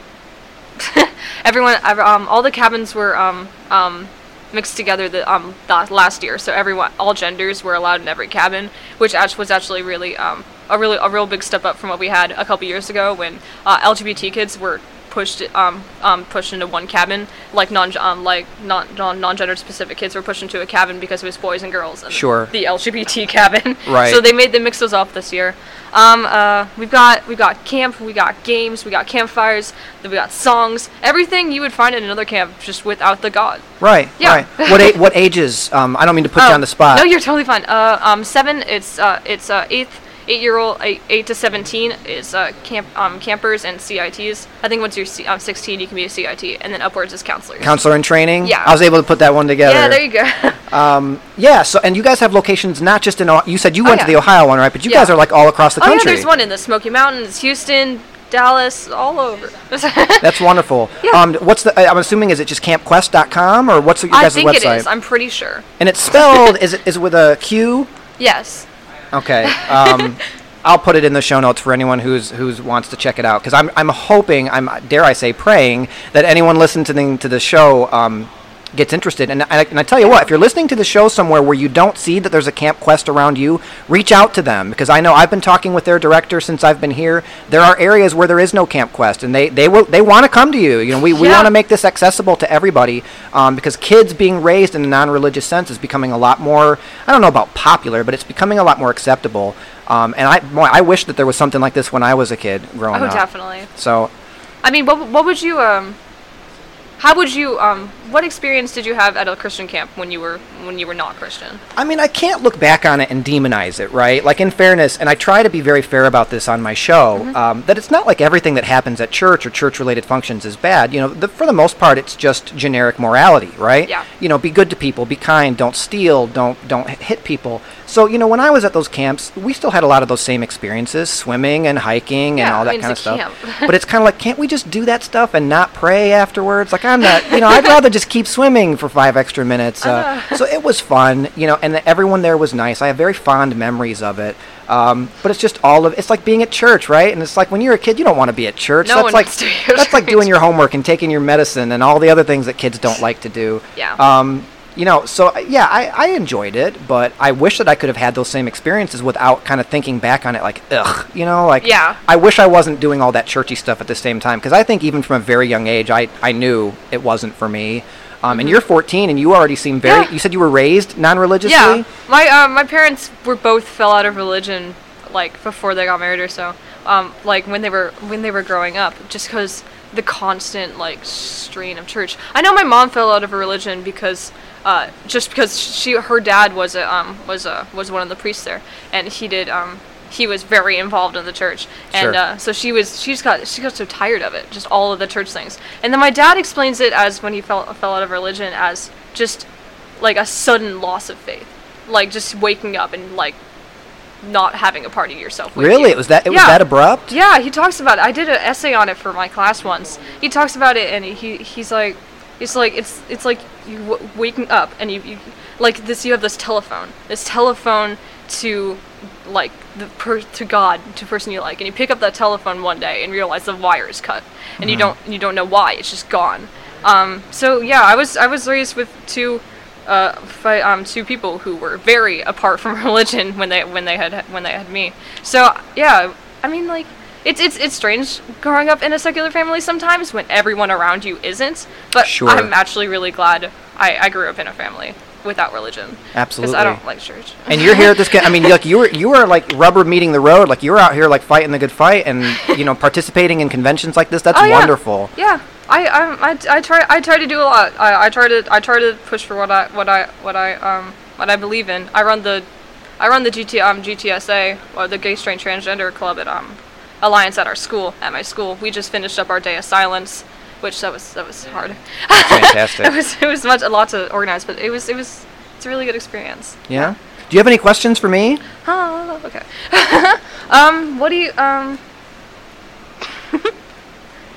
everyone um all the cabins were um um mixed together the um the last year. So everyone all genders were allowed in every cabin, which was actually really um a really a real big step up from what we had a couple years ago when uh, LGBT kids were pushed um, um pushed into one cabin like non um like non non non gender specific kids were pushed into a cabin because it was boys and girls and Sure. the LGBT cabin Right. so they made they mix those up this year um uh we've got we've got camp we got games we got campfires then we got songs everything you would find in another camp just without the god Right. Yeah. Right. What a- what ages? Um, I don't mean to put you Oh, on the spot. no you're totally fine uh um seven it's uh it's uh eighth eight year old eight, eight to 17 is uh camp um campers and cits i think once you're C- um, 16 you can be a cit and then upwards is counselors Counselor in training. Yeah. I was able to put that one together. yeah there you go Um, yeah. So, and you guys have locations not just in. You said you Oh, went to the Ohio one, right? But you Yeah. guys are like all across the oh yeah country. there's one in the smoky mountains houston dallas all over That's wonderful. Yeah. Um, what's the? I- I'm assuming is it just campquest.com or what's your I guys' think it is. I'm pretty sure. and it's spelled. is it is it with a Q? Yes. Okay. Um, I'll put it in the show notes for anyone who's who's wants to check it out because I'm I'm hoping I'm dare I say praying that anyone listening to the show um, gets interested. And I, and I tell you what if you're listening to the show somewhere where you don't see that there's a Camp Quest around you reach out to them. Because I know I've been talking with their director since I've been here. There are areas where there is no Camp Quest and they they will they want to come to you. You know we, we Yeah. want to make this accessible to everybody um, because kids being raised in a non-religious sense is becoming a lot more I don't know about popular but it's becoming a lot more acceptable. Um, and I boy, I wish that there was something like this when I was a kid growing Oh, up. Oh, definitely. so I mean, what what would you um how would you um what experience did you have at a Christian camp when you were when you were not Christian? I mean, I can't look back on it and demonize it, right? Like, in fairness, and I try to be very fair about this on my show, Mm-hmm. um, that it's not like everything that happens at church or church related functions is bad. You know, the, for the most part, it's just generic morality, right? Yeah. You know, be good to people, be kind, don't steal, don't, don't hit people. So, you know, when I was at those camps, we still had a lot of those same experiences swimming and hiking and Yeah, all I that mean, kind of stuff. but it's kind of like, can't we just do that stuff and not pray afterwards? Like, I'm not, you know, I'd rather just keep swimming for five extra minutes. Uh, so it was fun, you know, and everyone there was nice. I have very fond memories of it. Um, but it's just all of it's like being at church, right? And it's like when you're a kid, you don't want to be at church. No that's one like to be at that's like doing your homework and taking your medicine and all the other things that kids don't like to do. Yeah. Um, you know, so yeah, I, I enjoyed it, but I wish that I could have had those same experiences without kind of thinking back on it like, ugh, you know, like Yeah. I wish I wasn't doing all that churchy stuff at the same time because I think even from a very young age, I, I knew it wasn't for me. Um, And you're 14, and you already seem very. Mm-hmm. Yeah. You said you were raised non-religiously. Yeah. My uh, my parents were both fell out of religion like before they got married or so. Um, like when they were when they were growing up, just because the constant like strain of church. I know my mom fell out of her religion because uh, just because she her dad was a um was a was one of the priests there, and he did um he was very involved in the church, and Sure. uh, so she was she just got she got so tired of it, just all of the church things. And then my dad explains it as when he fell fell out of religion as just like a sudden loss of faith, like just waking up and like not having a part of yourself. With Really, you. it was that it was that abrupt. Yeah, he talks about it. I did an essay on it for my class once. He talks about it, and he he's like, it's like it's it's like you w- waking up and you, you like this. You have this telephone, this telephone to like the per- to God, to person you like, and you pick up that telephone one day and realize the wire is cut, and you don't you don't know why. It's just gone. Um, so yeah, I was I was raised with two uh, fi- um, two people who were very apart from religion when they when they had when they had me. So yeah, I mean like it's it's it's strange growing up in a secular family sometimes when everyone around you isn't. But Sure. I'm actually really glad I, I grew up in a family without religion. Absolutely. Because. I don't like church. And you're here at this. ca- I mean, like you were you were like rubber meeting the road. Like you were out here like fighting the good fight, and you know participating in conventions like this. That's Oh, yeah. wonderful. Yeah, I, I, I, I try I try to do a lot. I, I try to I try to push for what I what I what I um what I believe in. I run the I run the GT um GTSA or the Gay Straight Transgender Club at um Alliance at our school at my school. We just finished up our day of silence, which that was that was hard. Fantastic. it was it was much a lot to organize, but it was it was it's a really good experience. Yeah. Do you have any questions for me? Oh, okay. um, what do you um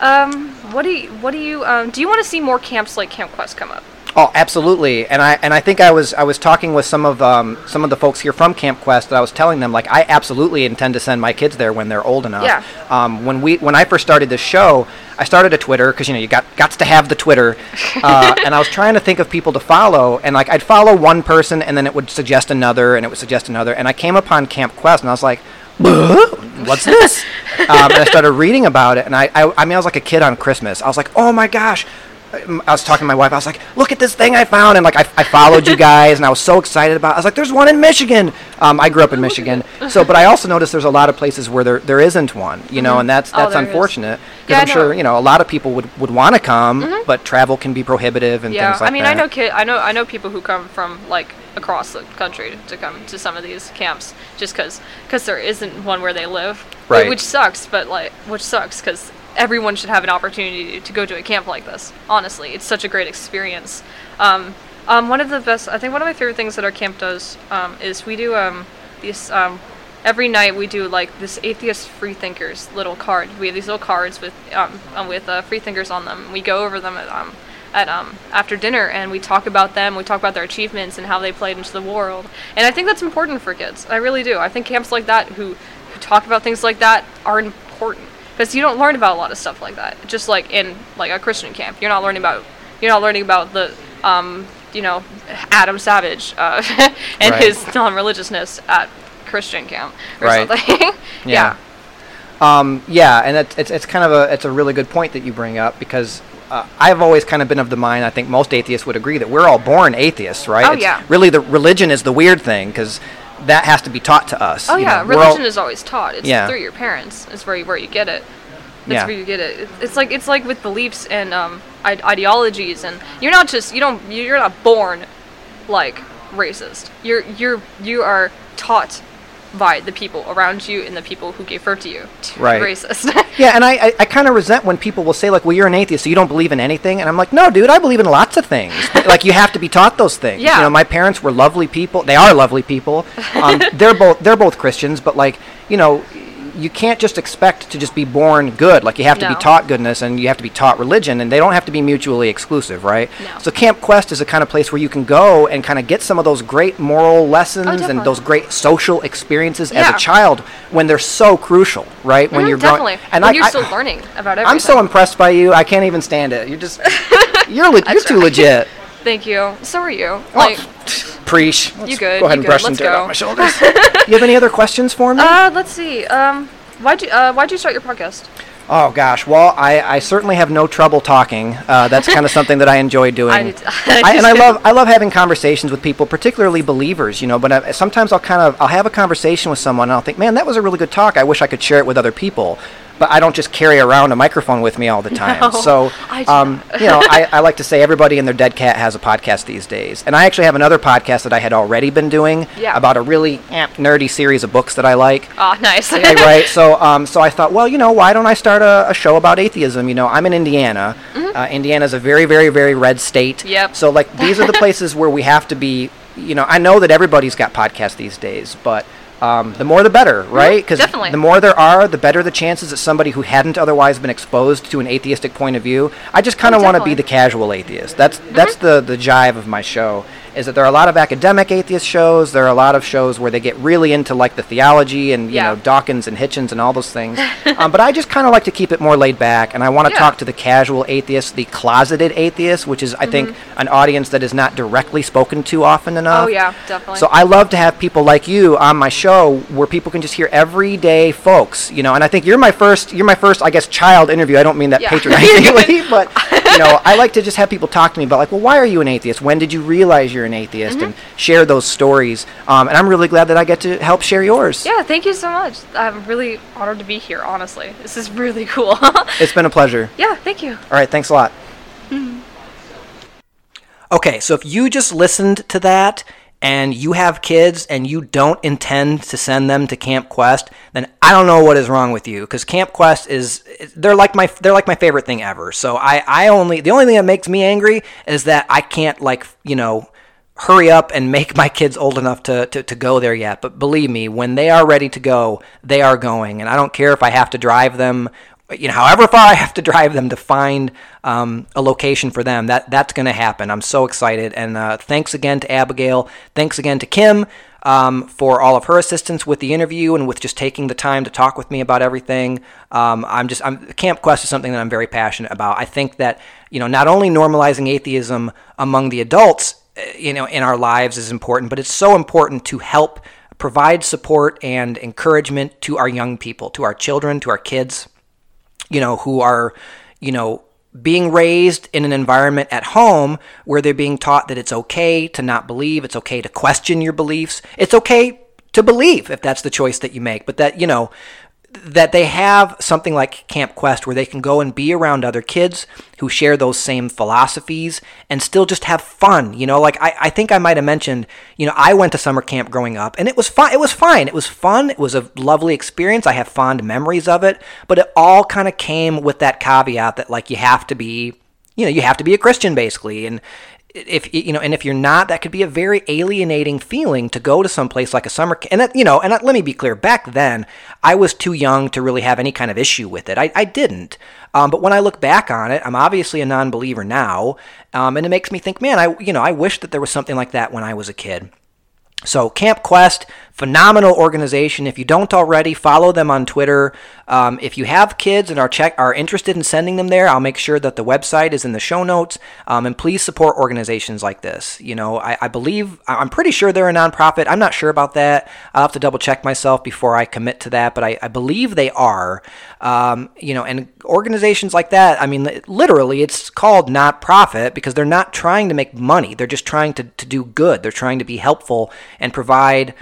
um what do you what do you um do you want to see more camps like Camp Quest come up? Oh, absolutely. And I and I think I was I was talking with some of um, some of the folks here from Camp Quest. That I was telling them like I absolutely intend to send my kids there when they're old enough. Yeah. Um, when we when I first started this show, I started a Twitter because you know you got got to have the Twitter, uh, and I was trying to think of people to follow, and like I'd follow one person, and then it would suggest another, and it would suggest another, and I came upon Camp Quest, and I was like. "Buh? What's this? um, and I started reading about it, and I, I, I mean, I was like a kid on Christmas. I was like, "Oh my gosh, I was talking to my wife. I was like, "Look at this thing I found!" And like, I, I followed you guys, and I was so excited about. It. I was like, "There's one in Michigan." Um, I grew up in Michigan, so but I also noticed there's a lot of places where there there isn't one, you know, and that's Oh, that's is. unfortunate because Yeah, I'm sure you know a lot of people would would want to come, but travel can be prohibitive and Yeah, things like that. I mean, that. I know kid, I know, I know people who come from like across the country to come to some of these camps just because cause there isn't one where they live, Right. Which sucks, but like, which sucks because everyone should have an opportunity to go to a camp like this. Honestly, it's such a great experience. Um, um, one of the best, I think, one of my favorite things that our camp does um, is we do um, these. Um, Every night we do like this atheist free thinkers little card. We have these little cards with um, um, with uh, free thinkers on them. We go over them at um, at um after dinner and we talk about them we talk about their achievements and how they played into the world and i think that's important for kids i really do i think camps like that who who talk about things like that are important because you don't learn about a lot of stuff like that just like in like a christian camp you're not learning about you're not learning about the um you know adam savage uh, and Right. his non-religiousness at christian camp or Right. something Yeah. Um, yeah, and it's, it's, it's kind of a it's a really good point that you bring up because uh, I've always kind of been of the mind I think most atheists would agree that we're all born atheists, right? Oh, It's yeah. Really, the religion is the weird thing because that has to be taught to us. Oh yeah, know. We're all- religion is always taught. It's Yeah. through your parents. It's where you, where you get it. That's Yeah. where you get it. It- It's like it's like with beliefs and um, ideologies, and you're not just you don't you're not born like racist. You're you're you are taught by the people around you and the people who gave birth to you to Right. be racist. Yeah, and I, I, I kind of resent when people will say like, "Well, you're an atheist, so you don't believe in anything," and I'm like, "No, dude, I believe in lots of things. Like, you have to be taught those things. Yeah. You know, my parents were lovely people. They are lovely people. Um, they're both they're both Christians, but like, you know, you can't just expect to just be born good. Like, you have to be taught goodness, and you have to be taught religion, and they don't have to be mutually exclusive, right? No. So, Camp Quest is a kind of place where you can go and kind of get some of those great moral lessons and Oh, definitely. those great social experiences as a child when they're so crucial, right? When Mhm, you're definitely. growing, and when I- you're I- still learning about everything. I'm so impressed by you. I can't even stand it. You're just you're le- you're too legit. Thank you. So are you. Like, Preach. Let's You good, Go ahead you and good, brush some let's dirt go. off my shoulders. you have any other questions for me? uh, let's see. Um, why'd you uh why'd you start your podcast? oh gosh. Well, I, I certainly have no trouble talking. Uh, that's kind of something that I enjoy doing. I I, and I love I love having conversations with people, particularly believers. You know, but I, sometimes I'll kind of I'll have a conversation with someone and I'll think, man, that was a really good talk. I wish I could share it with other people. But I don't just carry around a microphone with me all the time. No, so, um, you know, I, I like to say everybody and their dead cat has a podcast these days. And I actually have another podcast that I had already been doing Yeah. about a really nerdy series of books that I like. Ah, nice. Yeah, right. So, um, so I thought, well, you know, why don't I start a, a show about atheism? You know, I'm in Indiana. Uh, is a very, very, very red state. Mm-hmm. Yep. So, like, these are the places where we have to be. You know, I know that everybody's got podcasts these days, but um, the more the better, right? Because the more there are, the better the chances that somebody who hadn't otherwise been exposed to an atheistic point of view. I just kind of Oh, want to be the casual atheist. That's that's the the jive of my show. Is that there are a lot of academic atheist shows. There are a lot of shows where they get really into like the theology and you Yeah. know Dawkins and Hitchens and all those things. um, but I just kind of like to keep it more laid back, and I want to Yeah. talk to the casual atheist, the closeted atheist, which is I think an audience that is not directly spoken to often enough. Mm-hmm. Oh, yeah, definitely. So I love to have people like you on my show where people can just hear everyday folks, you know. And I think you're my first, you're my first, I guess, child interview. I don't mean that Yeah. patronizingly, but you know, I like to just have people talk to me about like, well, why are you an atheist? When did you realize you're an atheist? And Mm-hmm. share those stories. Um, and I'm really glad that I get to help share yours. Yeah, thank you so much. I'm really honored to be here, honestly. This is really cool. It's been a pleasure. yeah, thank you. All right, thanks a lot. Okay, so if you just listened to that and you have kids and you don't intend to send them to Camp Quest, then I don't know what is wrong with you because Camp Quest is they're like my they're like my favorite thing ever. So I I only the only thing that makes me angry is that I can't like you know hurry up and make my kids old enough to, to, to go there yet. But believe me, when they are ready to go, they are going. And I don't care if I have to drive them you know, however far I have to drive them to find um, a location for them, that that's going to happen. I'm so excited, and uh, thanks again to Abigail. Thanks again to Kim um, for all of her assistance with the interview and with just taking the time to talk with me about everything. Um, I'm just, I'm, Camp Quest is something that I'm very passionate about. I think that you know, not only normalizing atheism among the adults, eh, you know, in our lives is important, but it's so important to help provide support and encouragement to our young people, to our children, to our kids you know, who are, you know, being raised in an environment at home where they're being taught that it's okay to not believe, it's okay to question your beliefs, it's okay to believe if that's the choice that you make, but that, you know, that they have something like Camp Quest where they can go and be around other kids who share those same philosophies and still just have fun. You know, like I, I think I might have mentioned, you know, I went to summer camp growing up and it was fun. It was fine. It was fun. It was a lovely experience. I have fond memories of it, but it all kind of came with that caveat that like you have to be you know you have to be a christian basically and if you know and if you're not that could be a very alienating feeling to go to some place like a summer camp and that, you know and let me be clear back then i was too young to really have any kind of issue with it. I, I didn't. Um, but when i look back on it i'm obviously a non-believer now um, and it makes me think man i you know i wish that there was something like that when i was a kid so, Camp Quest, phenomenal organization. If you don't already, follow them on Twitter. Um, if you have kids and are check are interested in sending them there, I'll make sure that the website is in the show notes. Um, and please support organizations like this. You know, I, I, believe I'm pretty sure they're a nonprofit. I'm not sure about that. I'll have to double check myself before I commit to that, but I, I believe they are. Um, you know, and organizations like that, I mean, literally, it's called not profit because they're not trying to make money. They're just trying to, to do good. They're trying to be helpful and provide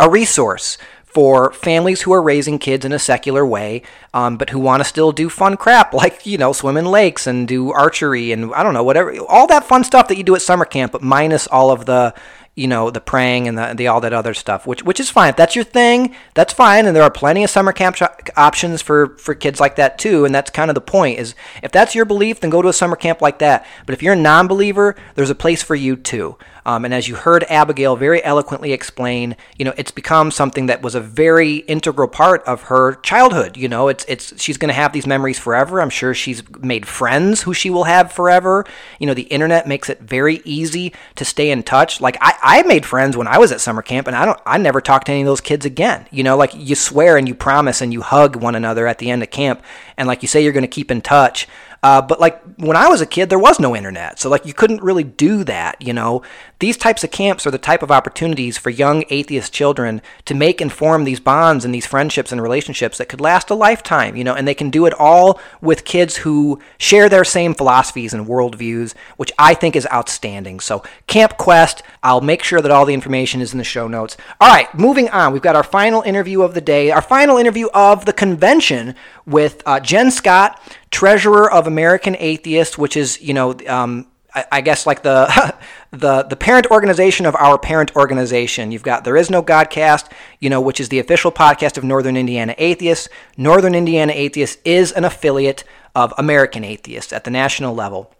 a resource for families who are raising kids in a secular way, um, but who want to still do fun crap like, you know, swim in lakes and do archery and I don't know, whatever, all that fun stuff that you do at summer camp, but minus all of the you know the praying and the, the all that other stuff which which is fine. If that's your thing that's fine and there are plenty of summer camp sh- options for for kids like that too and that's kind of the point is if that's your belief then go to a summer camp like that. But if you're a non-believer there's a place for you too um, and as you heard Abigail very eloquently explain, you know, it's become something that was a very integral part of her childhood. You know, it's it's she's going to have these memories forever. I'm sure she's made friends who she will have forever. You know, the internet makes it very easy to stay in touch. Like I, I made friends when I was at summer camp, and I don't, I never talked to any of those kids again. You know, like you swear and you promise and you hug one another at the end of camp, and like you say you're going to keep in touch. Uh, but like when I was a kid, there was no internet, so like you couldn't really do that. You know, these types of camps are the type of opportunities for young atheist children to make and form these bonds and these friendships and relationships that could last a lifetime. You know, and they can do it all with kids who share their same philosophies and worldviews, which I think is outstanding. So Camp Quest, I'll make sure that all the information is in the show notes. All right, moving on. We've got our final interview of the day, our final interview of the convention with uh, Jen Scott treasurer of American Atheists, which is you know um, I, guess like the the the parent organization of our parent organization. You've got there is no Godcast, you know, which is the official podcast of Northern Indiana Atheists. Northern Indiana Atheists is an affiliate of American Atheists at the national level.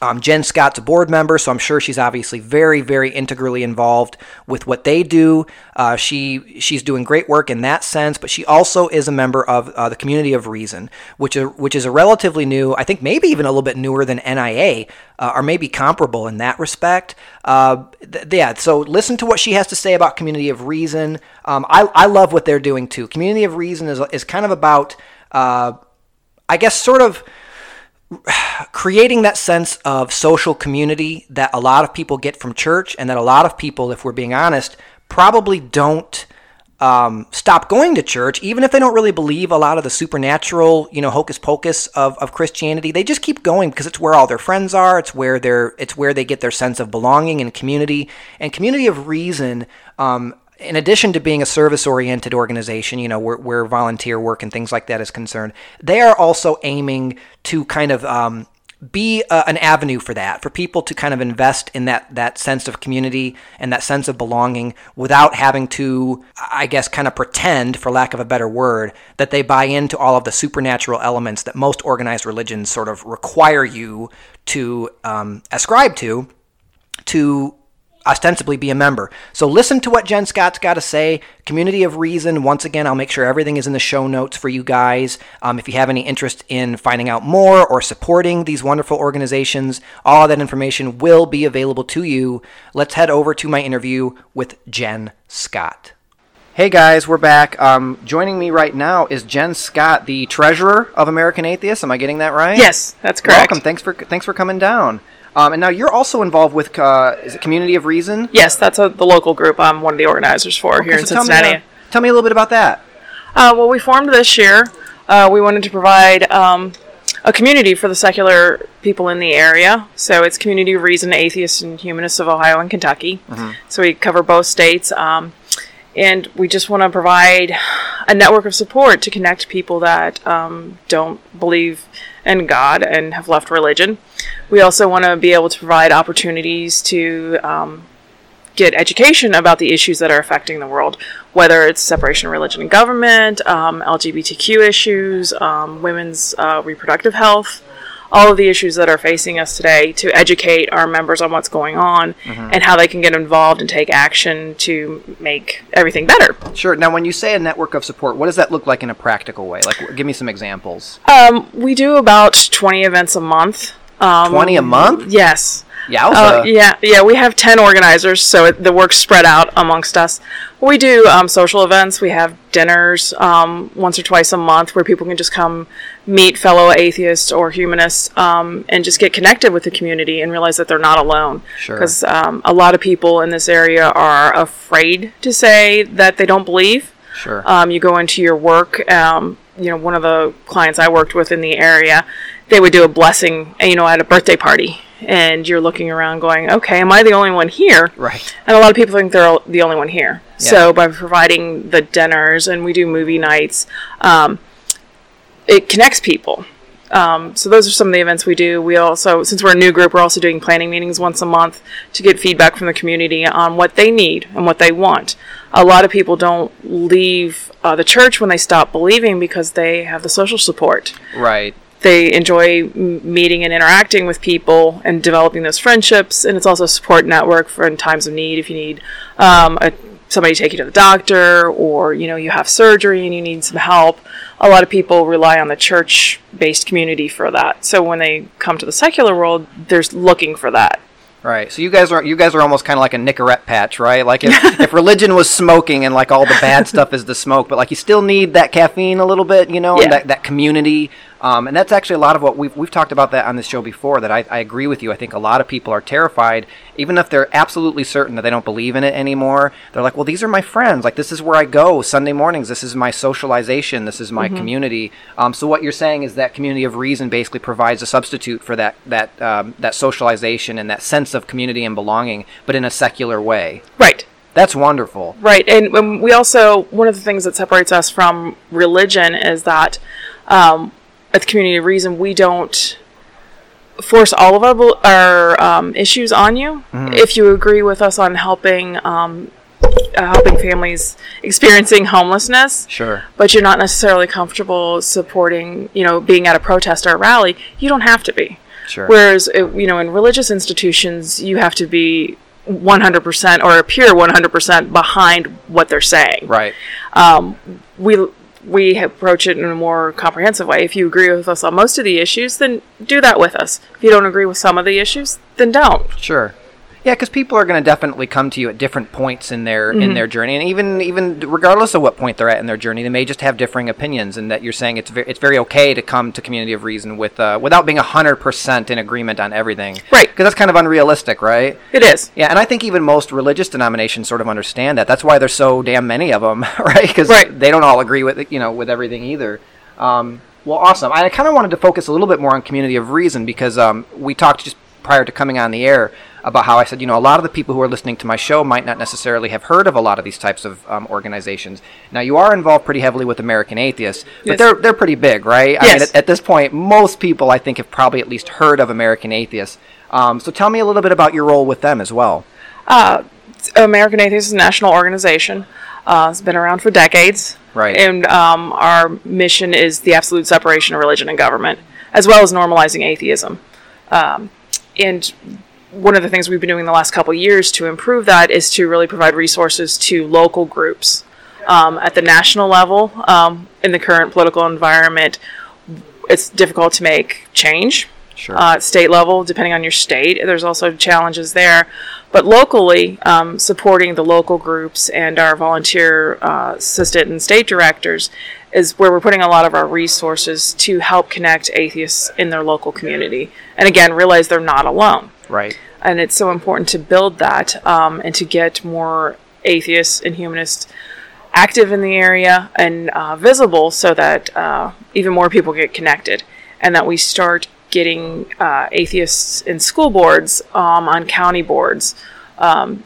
Um, Jen Scott's a board member, so I'm sure she's obviously very, very integrally involved with what they do. Uh, she she's doing great work in that sense, but she also is a member of uh, the Community of Reason, which is, which is a relatively new, I think maybe even a little bit newer than NIA, uh, or maybe comparable in that respect. Uh, th- yeah, so listen to what she has to say about Community of Reason. Um, I I love what they're doing too. Community of Reason is is kind of about, uh, I guess, sort of creating that sense of social community that a lot of people get from church, and that a lot of people, if we're being honest, probably don't um, stop going to church, even if they don't really believe a lot of the supernatural, you know, hocus pocus of, of Christianity. They just keep going because it's where all their friends are. It's where they're, it's where they get their sense of belonging and community. And community of reason um, in addition to being a service oriented organization, you know, where, where, volunteer work and things like that is concerned, they are also aiming to kind of um, be uh, an avenue for that, for people to kind of invest in that that sense of community and that sense of belonging without having to, I guess, kind of pretend, for lack of a better word, that they buy into all of the supernatural elements that most organized religions sort of require you to um, ascribe to, to ostensibly be a member. So listen to what Jen Scott's got to say. Community of Reason. Once again, I'll make sure everything is in the show notes for you guys. Um, if you have any interest in finding out more or supporting these wonderful organizations, all that information will be available to you. Let's head over to my interview with Jen Scott. Hey guys, we're back. Um, joining me right now is Jen Scott, the treasurer of American Atheists. Am I getting that right? Yes, that's correct. Welcome. Thanks for thanks for coming down. Um, and now you're also involved with uh, is it Community of Reason? Yes, that's a, the local group I'm one of the organizers for here in so tell me, Cincinnati. uh, tell me a little bit about that. Uh, well, we formed this year. Uh, we wanted to provide um, a community for the secular people in the area. So it's Community of Reason, Atheists and Humanists of Ohio and Kentucky. So we cover both states. Um, and we just want to provide a network of support to connect people that um, don't believe in God and have left religion. We also want to be able to provide opportunities to um, get education about the issues that are affecting the world, whether it's separation of religion and government, um, LGBTQ issues, um, women's uh, reproductive health, all of the issues that are facing us today, to educate our members on what's going on and how they can get involved and take action to make everything better. Sure. Now, when you say a network of support, what does that look like in a practical way? Like, give me some examples. Um, we do about 20 events a month. Um, 20 a month? Yes. Yowza. Uh, yeah, yeah, we have 10 organizers, so it, the work's spread out amongst us. We do um, social events. We have dinners um, once or twice a month where people can just come meet fellow atheists or humanists um, and just get connected with the community and realize that they're not alone. Sure. Because um, a lot of people in this area are afraid to say that they don't believe. Sure. Um, you go into your work. Um, you know, one of the clients I worked with in the area, they would do a blessing, you know, at a birthday party, and you're looking around, going, "Okay, am I the only one here?" right. And a lot of people think they're the only one here. So by providing the dinners and we do movie nights, um, it connects people. Um, so those are some of the events we do. We also, since we're a new group, we're also doing planning meetings once a month to get feedback from the community on what they need and what they want. A lot of people don't leave uh, the church when they stop believing because they have the social support Right. They enjoy meeting and interacting with people and developing those friendships. And it's also a support network for in times of need. If you need um, a, somebody to take you to the doctor, or you know you have surgery and you need some help, a lot of people rely on the church-based community for that. So when they come to the secular world, they're looking for that. Right. So you guys are you guys are almost kind of like a Nicorette patch, right? Like if, if religion was smoking and like all the bad stuff is the smoke, but like you still need that caffeine a little bit, you know, Yeah. and that, that community. Um, and that's actually a lot of what we've we've talked about that on this show before. That I, I agree with you. I think a lot of people are terrified, even if they're absolutely certain that they don't believe in it anymore. They're like, well, these are my friends. Like this is where I go Sunday mornings. This is my socialization. This is my community. Um, so what you're saying is that community of reason basically provides a substitute for that that um, that socialization and that sense of community and belonging, but in a secular way. Right. That's wonderful. Right, and um, we also one of the things that separates us from religion is that um, at the community of reason we don't force all of our our um, issues on you. If you agree with us on helping um, uh, helping families experiencing homelessness, Sure. but you're not necessarily comfortable supporting, you know, being at a protest or a rally, you don't have to be. Sure. Whereas, uh, you know, in religious institutions, you have to be 100% or appear 100% behind what they're saying. Right. Um, we we approach it in a more comprehensive way. If you agree with us on most of the issues, then do that with us. If you don't agree with some of the issues, then don't. Sure. Yeah, because people are going to definitely come to you at different points in their in their journey, and even even regardless of what point they're at in their journey, they may just have differing opinions. And that you're saying it's very it's very okay to come to Community of Reason with uh, without being hundred percent in agreement on everything. Right. Because that's kind of unrealistic, right? It is. Yeah, and I think even most religious denominations sort of understand that. That's why there's so damn many of them, right? Because Right. they don't all agree with you know with everything either. Um, well, awesome. I kind of wanted to focus a little bit more on community of reason because um, we talked just prior to coming on the air about how I said, you know, a lot of the people who are listening to my show might not necessarily have heard of a lot of these types of um, organizations. Now, you are involved pretty heavily with American Atheists, but Yes. they're they're pretty big, right? I mean, Yes. at, at this point, most people I think have probably at least heard of American Atheists. Um, so tell me a little bit about your role with them as well. American Atheists is a national organization. Uh, it's been around for decades. Right. And um, our mission is the absolute separation of religion and government, as well as normalizing atheism. Um, and one of the things we've been doing the last couple of years to improve that is to really provide resources to local groups. Um, at the national level, um, in the current political environment, it's difficult to make change. Sure. Uh, at state level, depending on your state, there's also challenges there. But locally, um, supporting the local groups and our volunteer uh, assistant and state directors is where we're putting a lot of our resources to help connect atheists in their local community. And again, realize they're not alone Right. and it's so important to build that um, and to get more atheists and humanists active in the area and uh, visible so that uh, even more people get connected and that we start getting uh, atheists in school boards um, on county boards um,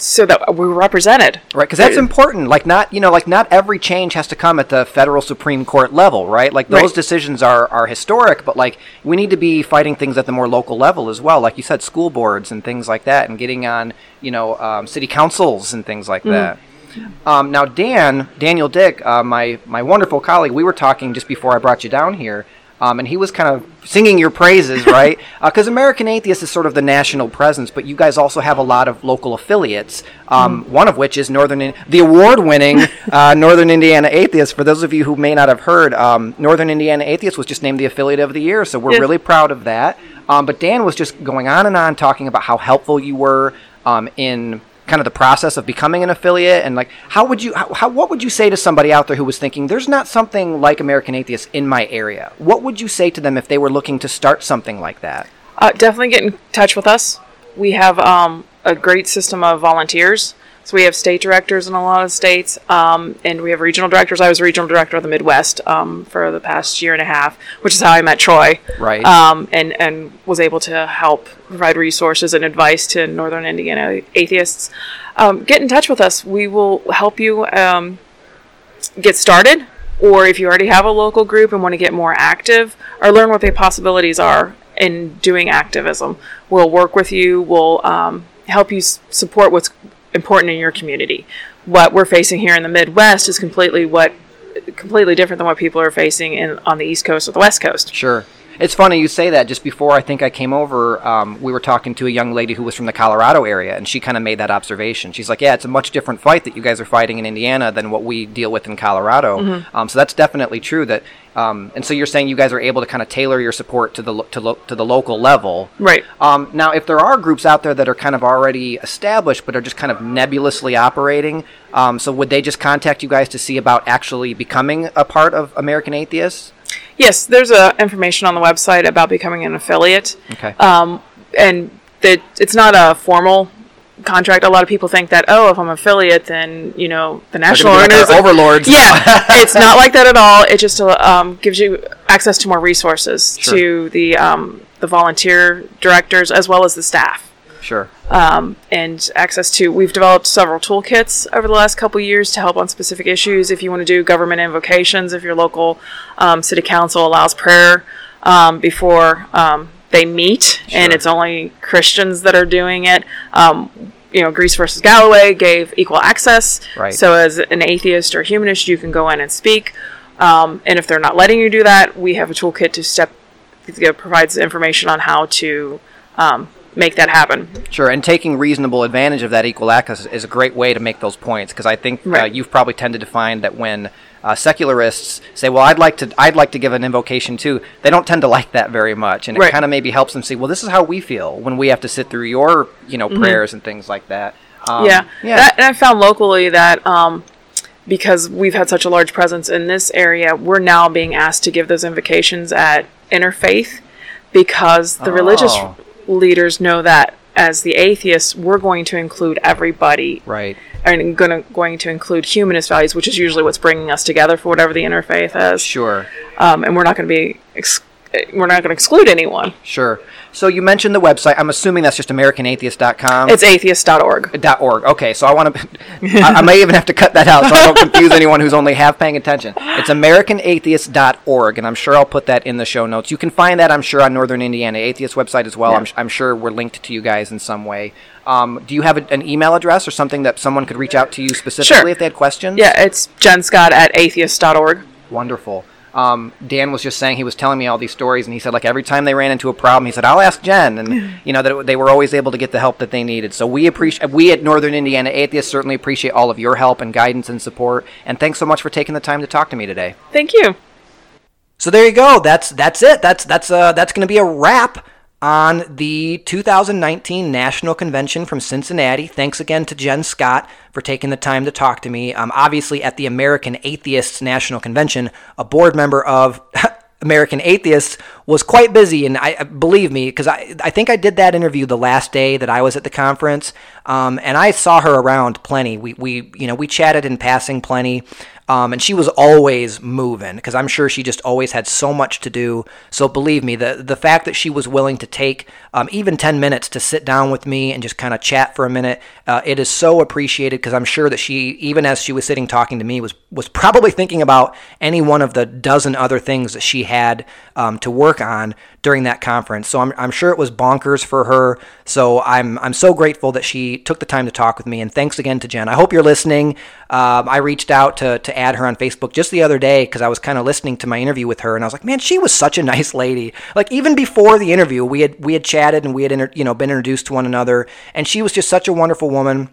so that we're represented Right, because that's important. Like not, you know, like not every change has to come at the federal Supreme Court level, right? Like those Right. decisions are are historic, but like we need to be fighting things at the more local level as well. Like you said, school boards and things like that, and getting on, you know, um, city councils and things like that. Um, now, Dan, Daniel Dick, uh, my my wonderful colleague, we were talking just before I brought you down here, um, and he was kind of singing your praises, right? Because American Atheist is sort of the national presence, but you guys also have a lot of local affiliates. Um, One of which is Northern, In- the award-winning uh, Northern Indiana Atheist. For those of you who may not have heard, um, Northern Indiana Atheist was just named the affiliate of the year, so we're Yes. really proud of that. Um, but Dan was just going on and on talking about how helpful you were um, in kind of the process of becoming an affiliate and like how would you how, how what would you say to somebody out there who was thinking there's not something like American Atheists in my area? What would you say to them if they were looking to start something like that? Uh, definitely get in touch with us. We have um, a great system of volunteers. So we have state directors in a lot of states, um, and we have regional directors. I was regional director of the Midwest um, for the past year and a half, which is how I met Troy. Right. Um, and and was able to help provide resources and advice to Northern Indiana atheists. Um, get in touch with us. We will help you um, get started, or if you already have a local group and want to get more active, or learn what the possibilities are in doing activism, we'll work with you. We'll um, help you s- support what's important in your community. What we're facing here in the Midwest is completely what completely different than what people are facing in on the East Coast or the West Coast. Sure. It's funny you say that. Just before I think I came over, um, we were talking to a young lady who was from the Colorado area, and she kind of made that observation. She's like, "Yeah, it's a much different fight that you guys are fighting in Indiana than what we deal with in Colorado." Um, so that's definitely true. That, um, and so you're saying you guys are able to kind of tailor your support to the lo- to, lo- to the local level, Right. Um, now, if there are groups out there that are kind of already established but are just kind of nebulously operating, um, so would they just contact you guys to see about actually becoming a part of American Atheists? Yes, there's uh, information on the website about becoming an affiliate. Okay. Um, and that it's not a formal contract. A lot of people think that oh, if I'm affiliate, then you know the national like our organization- overlords. Yeah, it's not like that at all. It just um, gives you access to more resources Sure. to the um, the volunteer directors as well as the staff Sure. Um, and access to we've developed several toolkits over the last couple years to help on specific issues if you want to do government invocations if your local um, city council allows prayer um, before um, they meet and it's only christians that are doing it um, you know greece versus galloway gave equal access Right. so as an atheist or humanist you can go in and speak um, and if they're not letting you do that we have a toolkit to step that provides information on how to um, make that happen Sure, and taking reasonable advantage of that equal access is a great way to make those points because I think uh, you've probably tended to find that when uh, secularists say, "Well, I'd like to, I'd like to give an invocation too," they don't tend to like that very much, and it kind of maybe helps them see, "Well, this is how we feel when we have to sit through your, you know, prayers and things like that." Um, Mm-hmm. yeah, yeah, That, and I found locally that um, because we've had such a large presence in this area, we're now being asked to give those invocations at interfaith because the religious Oh. Leaders know that as the atheists, we're going to include everybody right. and gonna, going to include humanist values, which is usually what's bringing us together for whatever the interfaith is. Sure. Um, and we're not going to be ex- we're not going to exclude anyone. Sure. So you mentioned the website. I'm assuming that's just AmericanAtheist.com. It's atheist.org. Dot org. Okay, so I want to. I, I may even have to cut that out so I don't confuse anyone who's only half paying attention. It's AmericanAtheist.org, and I'm sure I'll put that in the show notes. You can find that, I'm sure, on Northern Indiana Atheist website as well. I'm, I'm sure we're linked to you guys in some way. Um, do you have a, an email address or something that someone could reach out to you specifically Sure. if they had questions? Yeah, it's Jen Scott at atheist.org. Wonderful. Um, Dan was just saying he was telling me all these stories, and he said like every time they ran into a problem, he said I'll ask Jen, and you know that it- they were always able to get the help that they needed. So we appreciate we at Northern Indiana Atheists certainly appreciate all of your help and guidance and support. And thanks so much for taking the time to talk to me today. Thank you. So there you go. That's that's it. That's that's uh that's going to be a wrap on the 2019 National Convention from Cincinnati. Thanks again to Jen Scott for taking the time to talk to me. Um, obviously, at the American Atheists National Convention, a board member of American Atheists was quite busy, and I believe me because I I think I did that interview the last day that I was at the conference, um, and I saw her around plenty. We we you know we chatted in passing plenty. Um, and she was always moving because I'm sure she just always had so much to do. So believe me, the the fact that she was willing to take um, even 10 minutes to sit down with me and just kind of chat for a minute, uh, it is so appreciated because I'm sure that she, even as she was sitting talking to me, was was probably thinking about any one of the dozen other things that she had um, to work on during that conference. So I'm, I'm sure it was bonkers for her. So I'm I'm so grateful that she took the time to talk with me. And thanks again to Jen. I hope you're listening. Um, I reached out to to add her on Facebook just the other day because I was kind of listening to my interview with her, and I was like, man, she was such a nice lady. Like even before the interview, we had we had chatted and we had inter- you know been introduced to one another, and she was just such a wonderful woman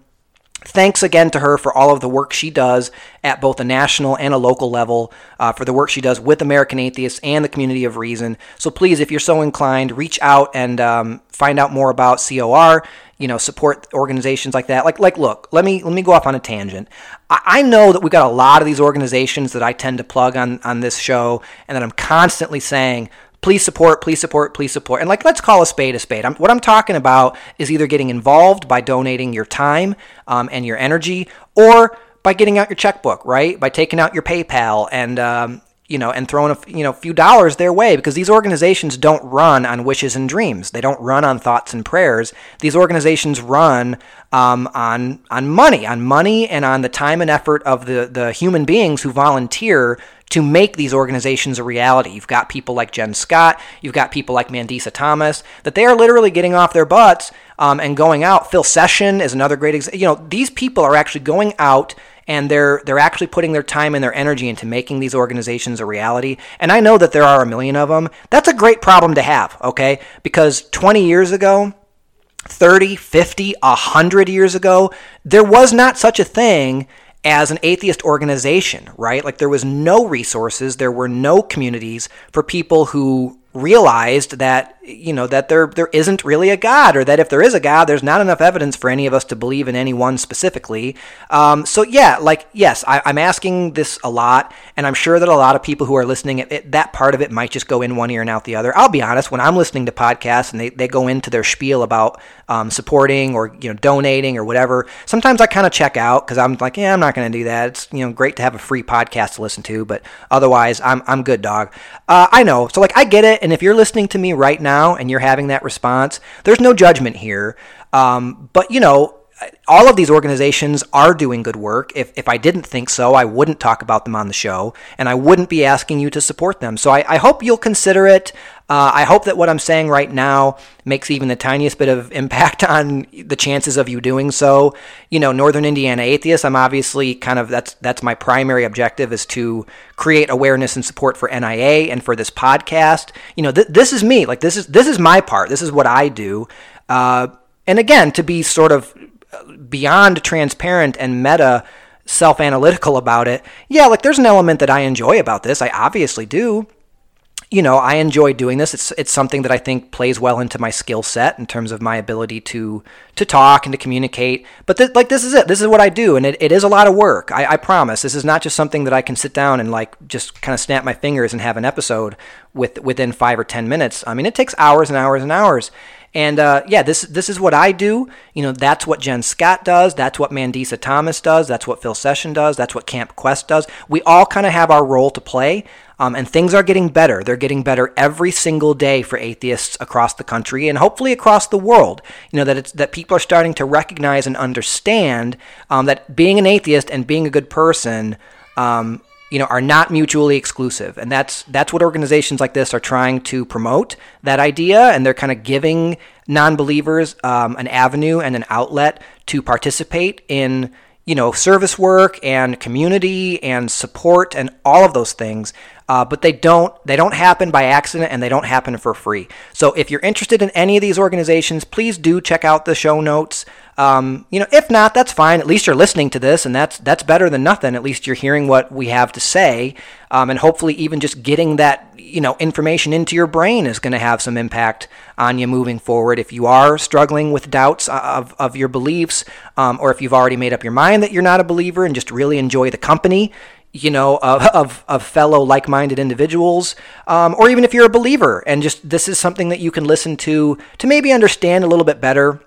thanks again to her for all of the work she does at both a national and a local level uh, for the work she does with American Atheists and the community of reason. So please, if you're so inclined, reach out and um, find out more about COR. You know, support organizations like that. Like, like, look, let me let me go off on a tangent. I, I know that we've got a lot of these organizations that I tend to plug on on this show, and that I'm constantly saying, please support, please support, please support. And like, let's call a spade a spade. I'm, what I'm talking about is either getting involved by donating your time um, and your energy, or by getting out your checkbook, right? By taking out your PayPal and um, you know and throwing a you know few dollars their way because these organizations don't run on wishes and dreams. They don't run on thoughts and prayers. These organizations run um, on on money, on money, and on the time and effort of the the human beings who volunteer to make these organizations a reality. You've got people like Jen Scott, you've got people like Mandisa Thomas, that they are literally getting off their butts um, and going out. Phil Session is another great example. You know, these people are actually going out and they're they're actually putting their time and their energy into making these organizations a reality. And I know that there are a million of them. That's a great problem to have, okay? Because 20 years ago, 30, 50, 100 years ago, there was not such a thing as an atheist organization, right? Like there was no resources, there were no communities for people who realized that you know that there there isn't really a god or that if there is a god there's not enough evidence for any of us to believe in any one specifically. Um, so yeah like yes I, i'm asking this a lot and i'm sure that a lot of people who are listening it, it, that part of it might just go in one ear and out the other. I'll be honest when i'm listening to podcasts and they, they go into their spiel about um, supporting or you know donating or whatever sometimes i kind of check out because i'm like yeah i'm not going to do that. It's you know great to have a free podcast to listen to but otherwise i'm, I'm good dog. Uh, i know. So like i get it and if you're listening to me right now and you're having that response, there's no judgment here. Um, but, you know, all of these organizations are doing good work. If, if I didn't think so, I wouldn't talk about them on the show, and I wouldn't be asking you to support them. So I, I hope you'll consider it. Uh, I hope that what I'm saying right now makes even the tiniest bit of impact on the chances of you doing so. You know, Northern Indiana Atheists, I'm obviously kind of that's that's my primary objective is to create awareness and support for NIA and for this podcast. You know, th- this is me. Like this is this is my part. This is what I do. Uh, and again, to be sort of beyond transparent and meta self analytical about it, yeah, like there's an element that I enjoy about this. I obviously do. You know, I enjoy doing this. It's it's something that I think plays well into my skill set in terms of my ability to to talk and to communicate. But th- like this is it. This is what I do, and it, it is a lot of work. I, I promise. This is not just something that I can sit down and like just kind of snap my fingers and have an episode with within five or ten minutes. I mean, it takes hours and hours and hours. And uh, yeah, this this is what I do. You know, that's what Jen Scott does. That's what Mandisa Thomas does. That's what Phil Session does. That's what Camp Quest does. We all kind of have our role to play. Um, and things are getting better. They're getting better every single day for atheists across the country and hopefully across the world. You know that it's that people are starting to recognize and understand um, that being an atheist and being a good person um, you know, are not mutually exclusive, and that's that's what organizations like this are trying to promote that idea, and they're kind of giving non-believers um, an avenue and an outlet to participate in you know service work and community and support and all of those things uh, but they don't they don't happen by accident and they don't happen for free so if you're interested in any of these organizations please do check out the show notes um, you know, if not, that's fine. At least you're listening to this, and that's that's better than nothing. At least you're hearing what we have to say, um, and hopefully, even just getting that you know information into your brain is going to have some impact on you moving forward. If you are struggling with doubts of of your beliefs, um, or if you've already made up your mind that you're not a believer and just really enjoy the company, you know, of, of, of fellow like minded individuals, um, or even if you're a believer and just this is something that you can listen to to maybe understand a little bit better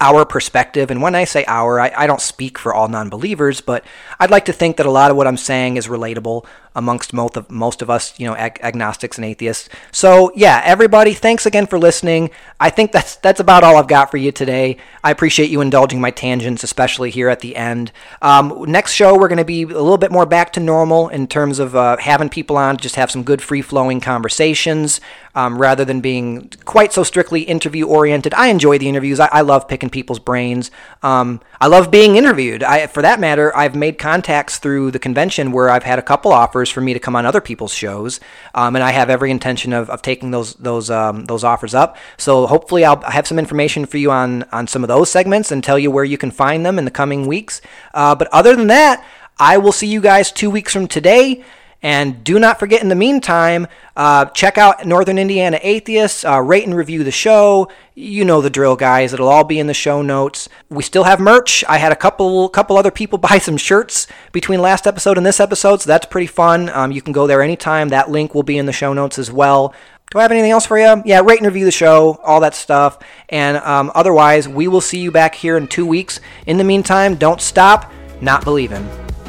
our perspective. And when I say our, I, I, don't speak for all non believers, but I'd like to think that a lot of what I'm saying is relatable amongst most of most of us, you know, ag- agnostics and atheists. So yeah, everybody, thanks again for listening. I think that's that's about all I've got for you today. I appreciate you indulging my tangents, especially here at the end. Um, next show, we're going to be a little bit more back to normal in terms of uh, having people on, to just have some good free flowing conversations. Um, rather than being quite so strictly interview oriented. I enjoy the interviews. I, I love picking people's brains. Um, I love being interviewed. I, for that matter, I've made contacts through the convention where I've had a couple offers for me to come on other people's shows, um, and I have every intention of, of taking those those um, those offers up. So hopefully, I'll have some information for you on on some of those segments and tell you where you can find them in the coming weeks. Uh, but other than that, I will see you guys two weeks from today. And do not forget, in the meantime, uh, check out Northern Indiana Atheists, uh, rate and review the show. You know the drill, guys. It'll all be in the show notes. We still have merch. I had a couple couple other people buy some shirts between last episode and this episode, so that's pretty fun. Um, you can go there anytime. That link will be in the show notes as well. Do I have anything else for you? Yeah, rate and review the show, all that stuff. And um, otherwise, we will see you back here in two weeks. In the meantime, don't stop not believing.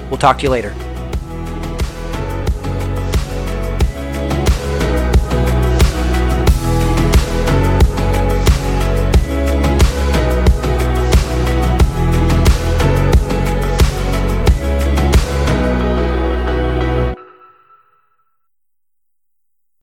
We'll talk to you later.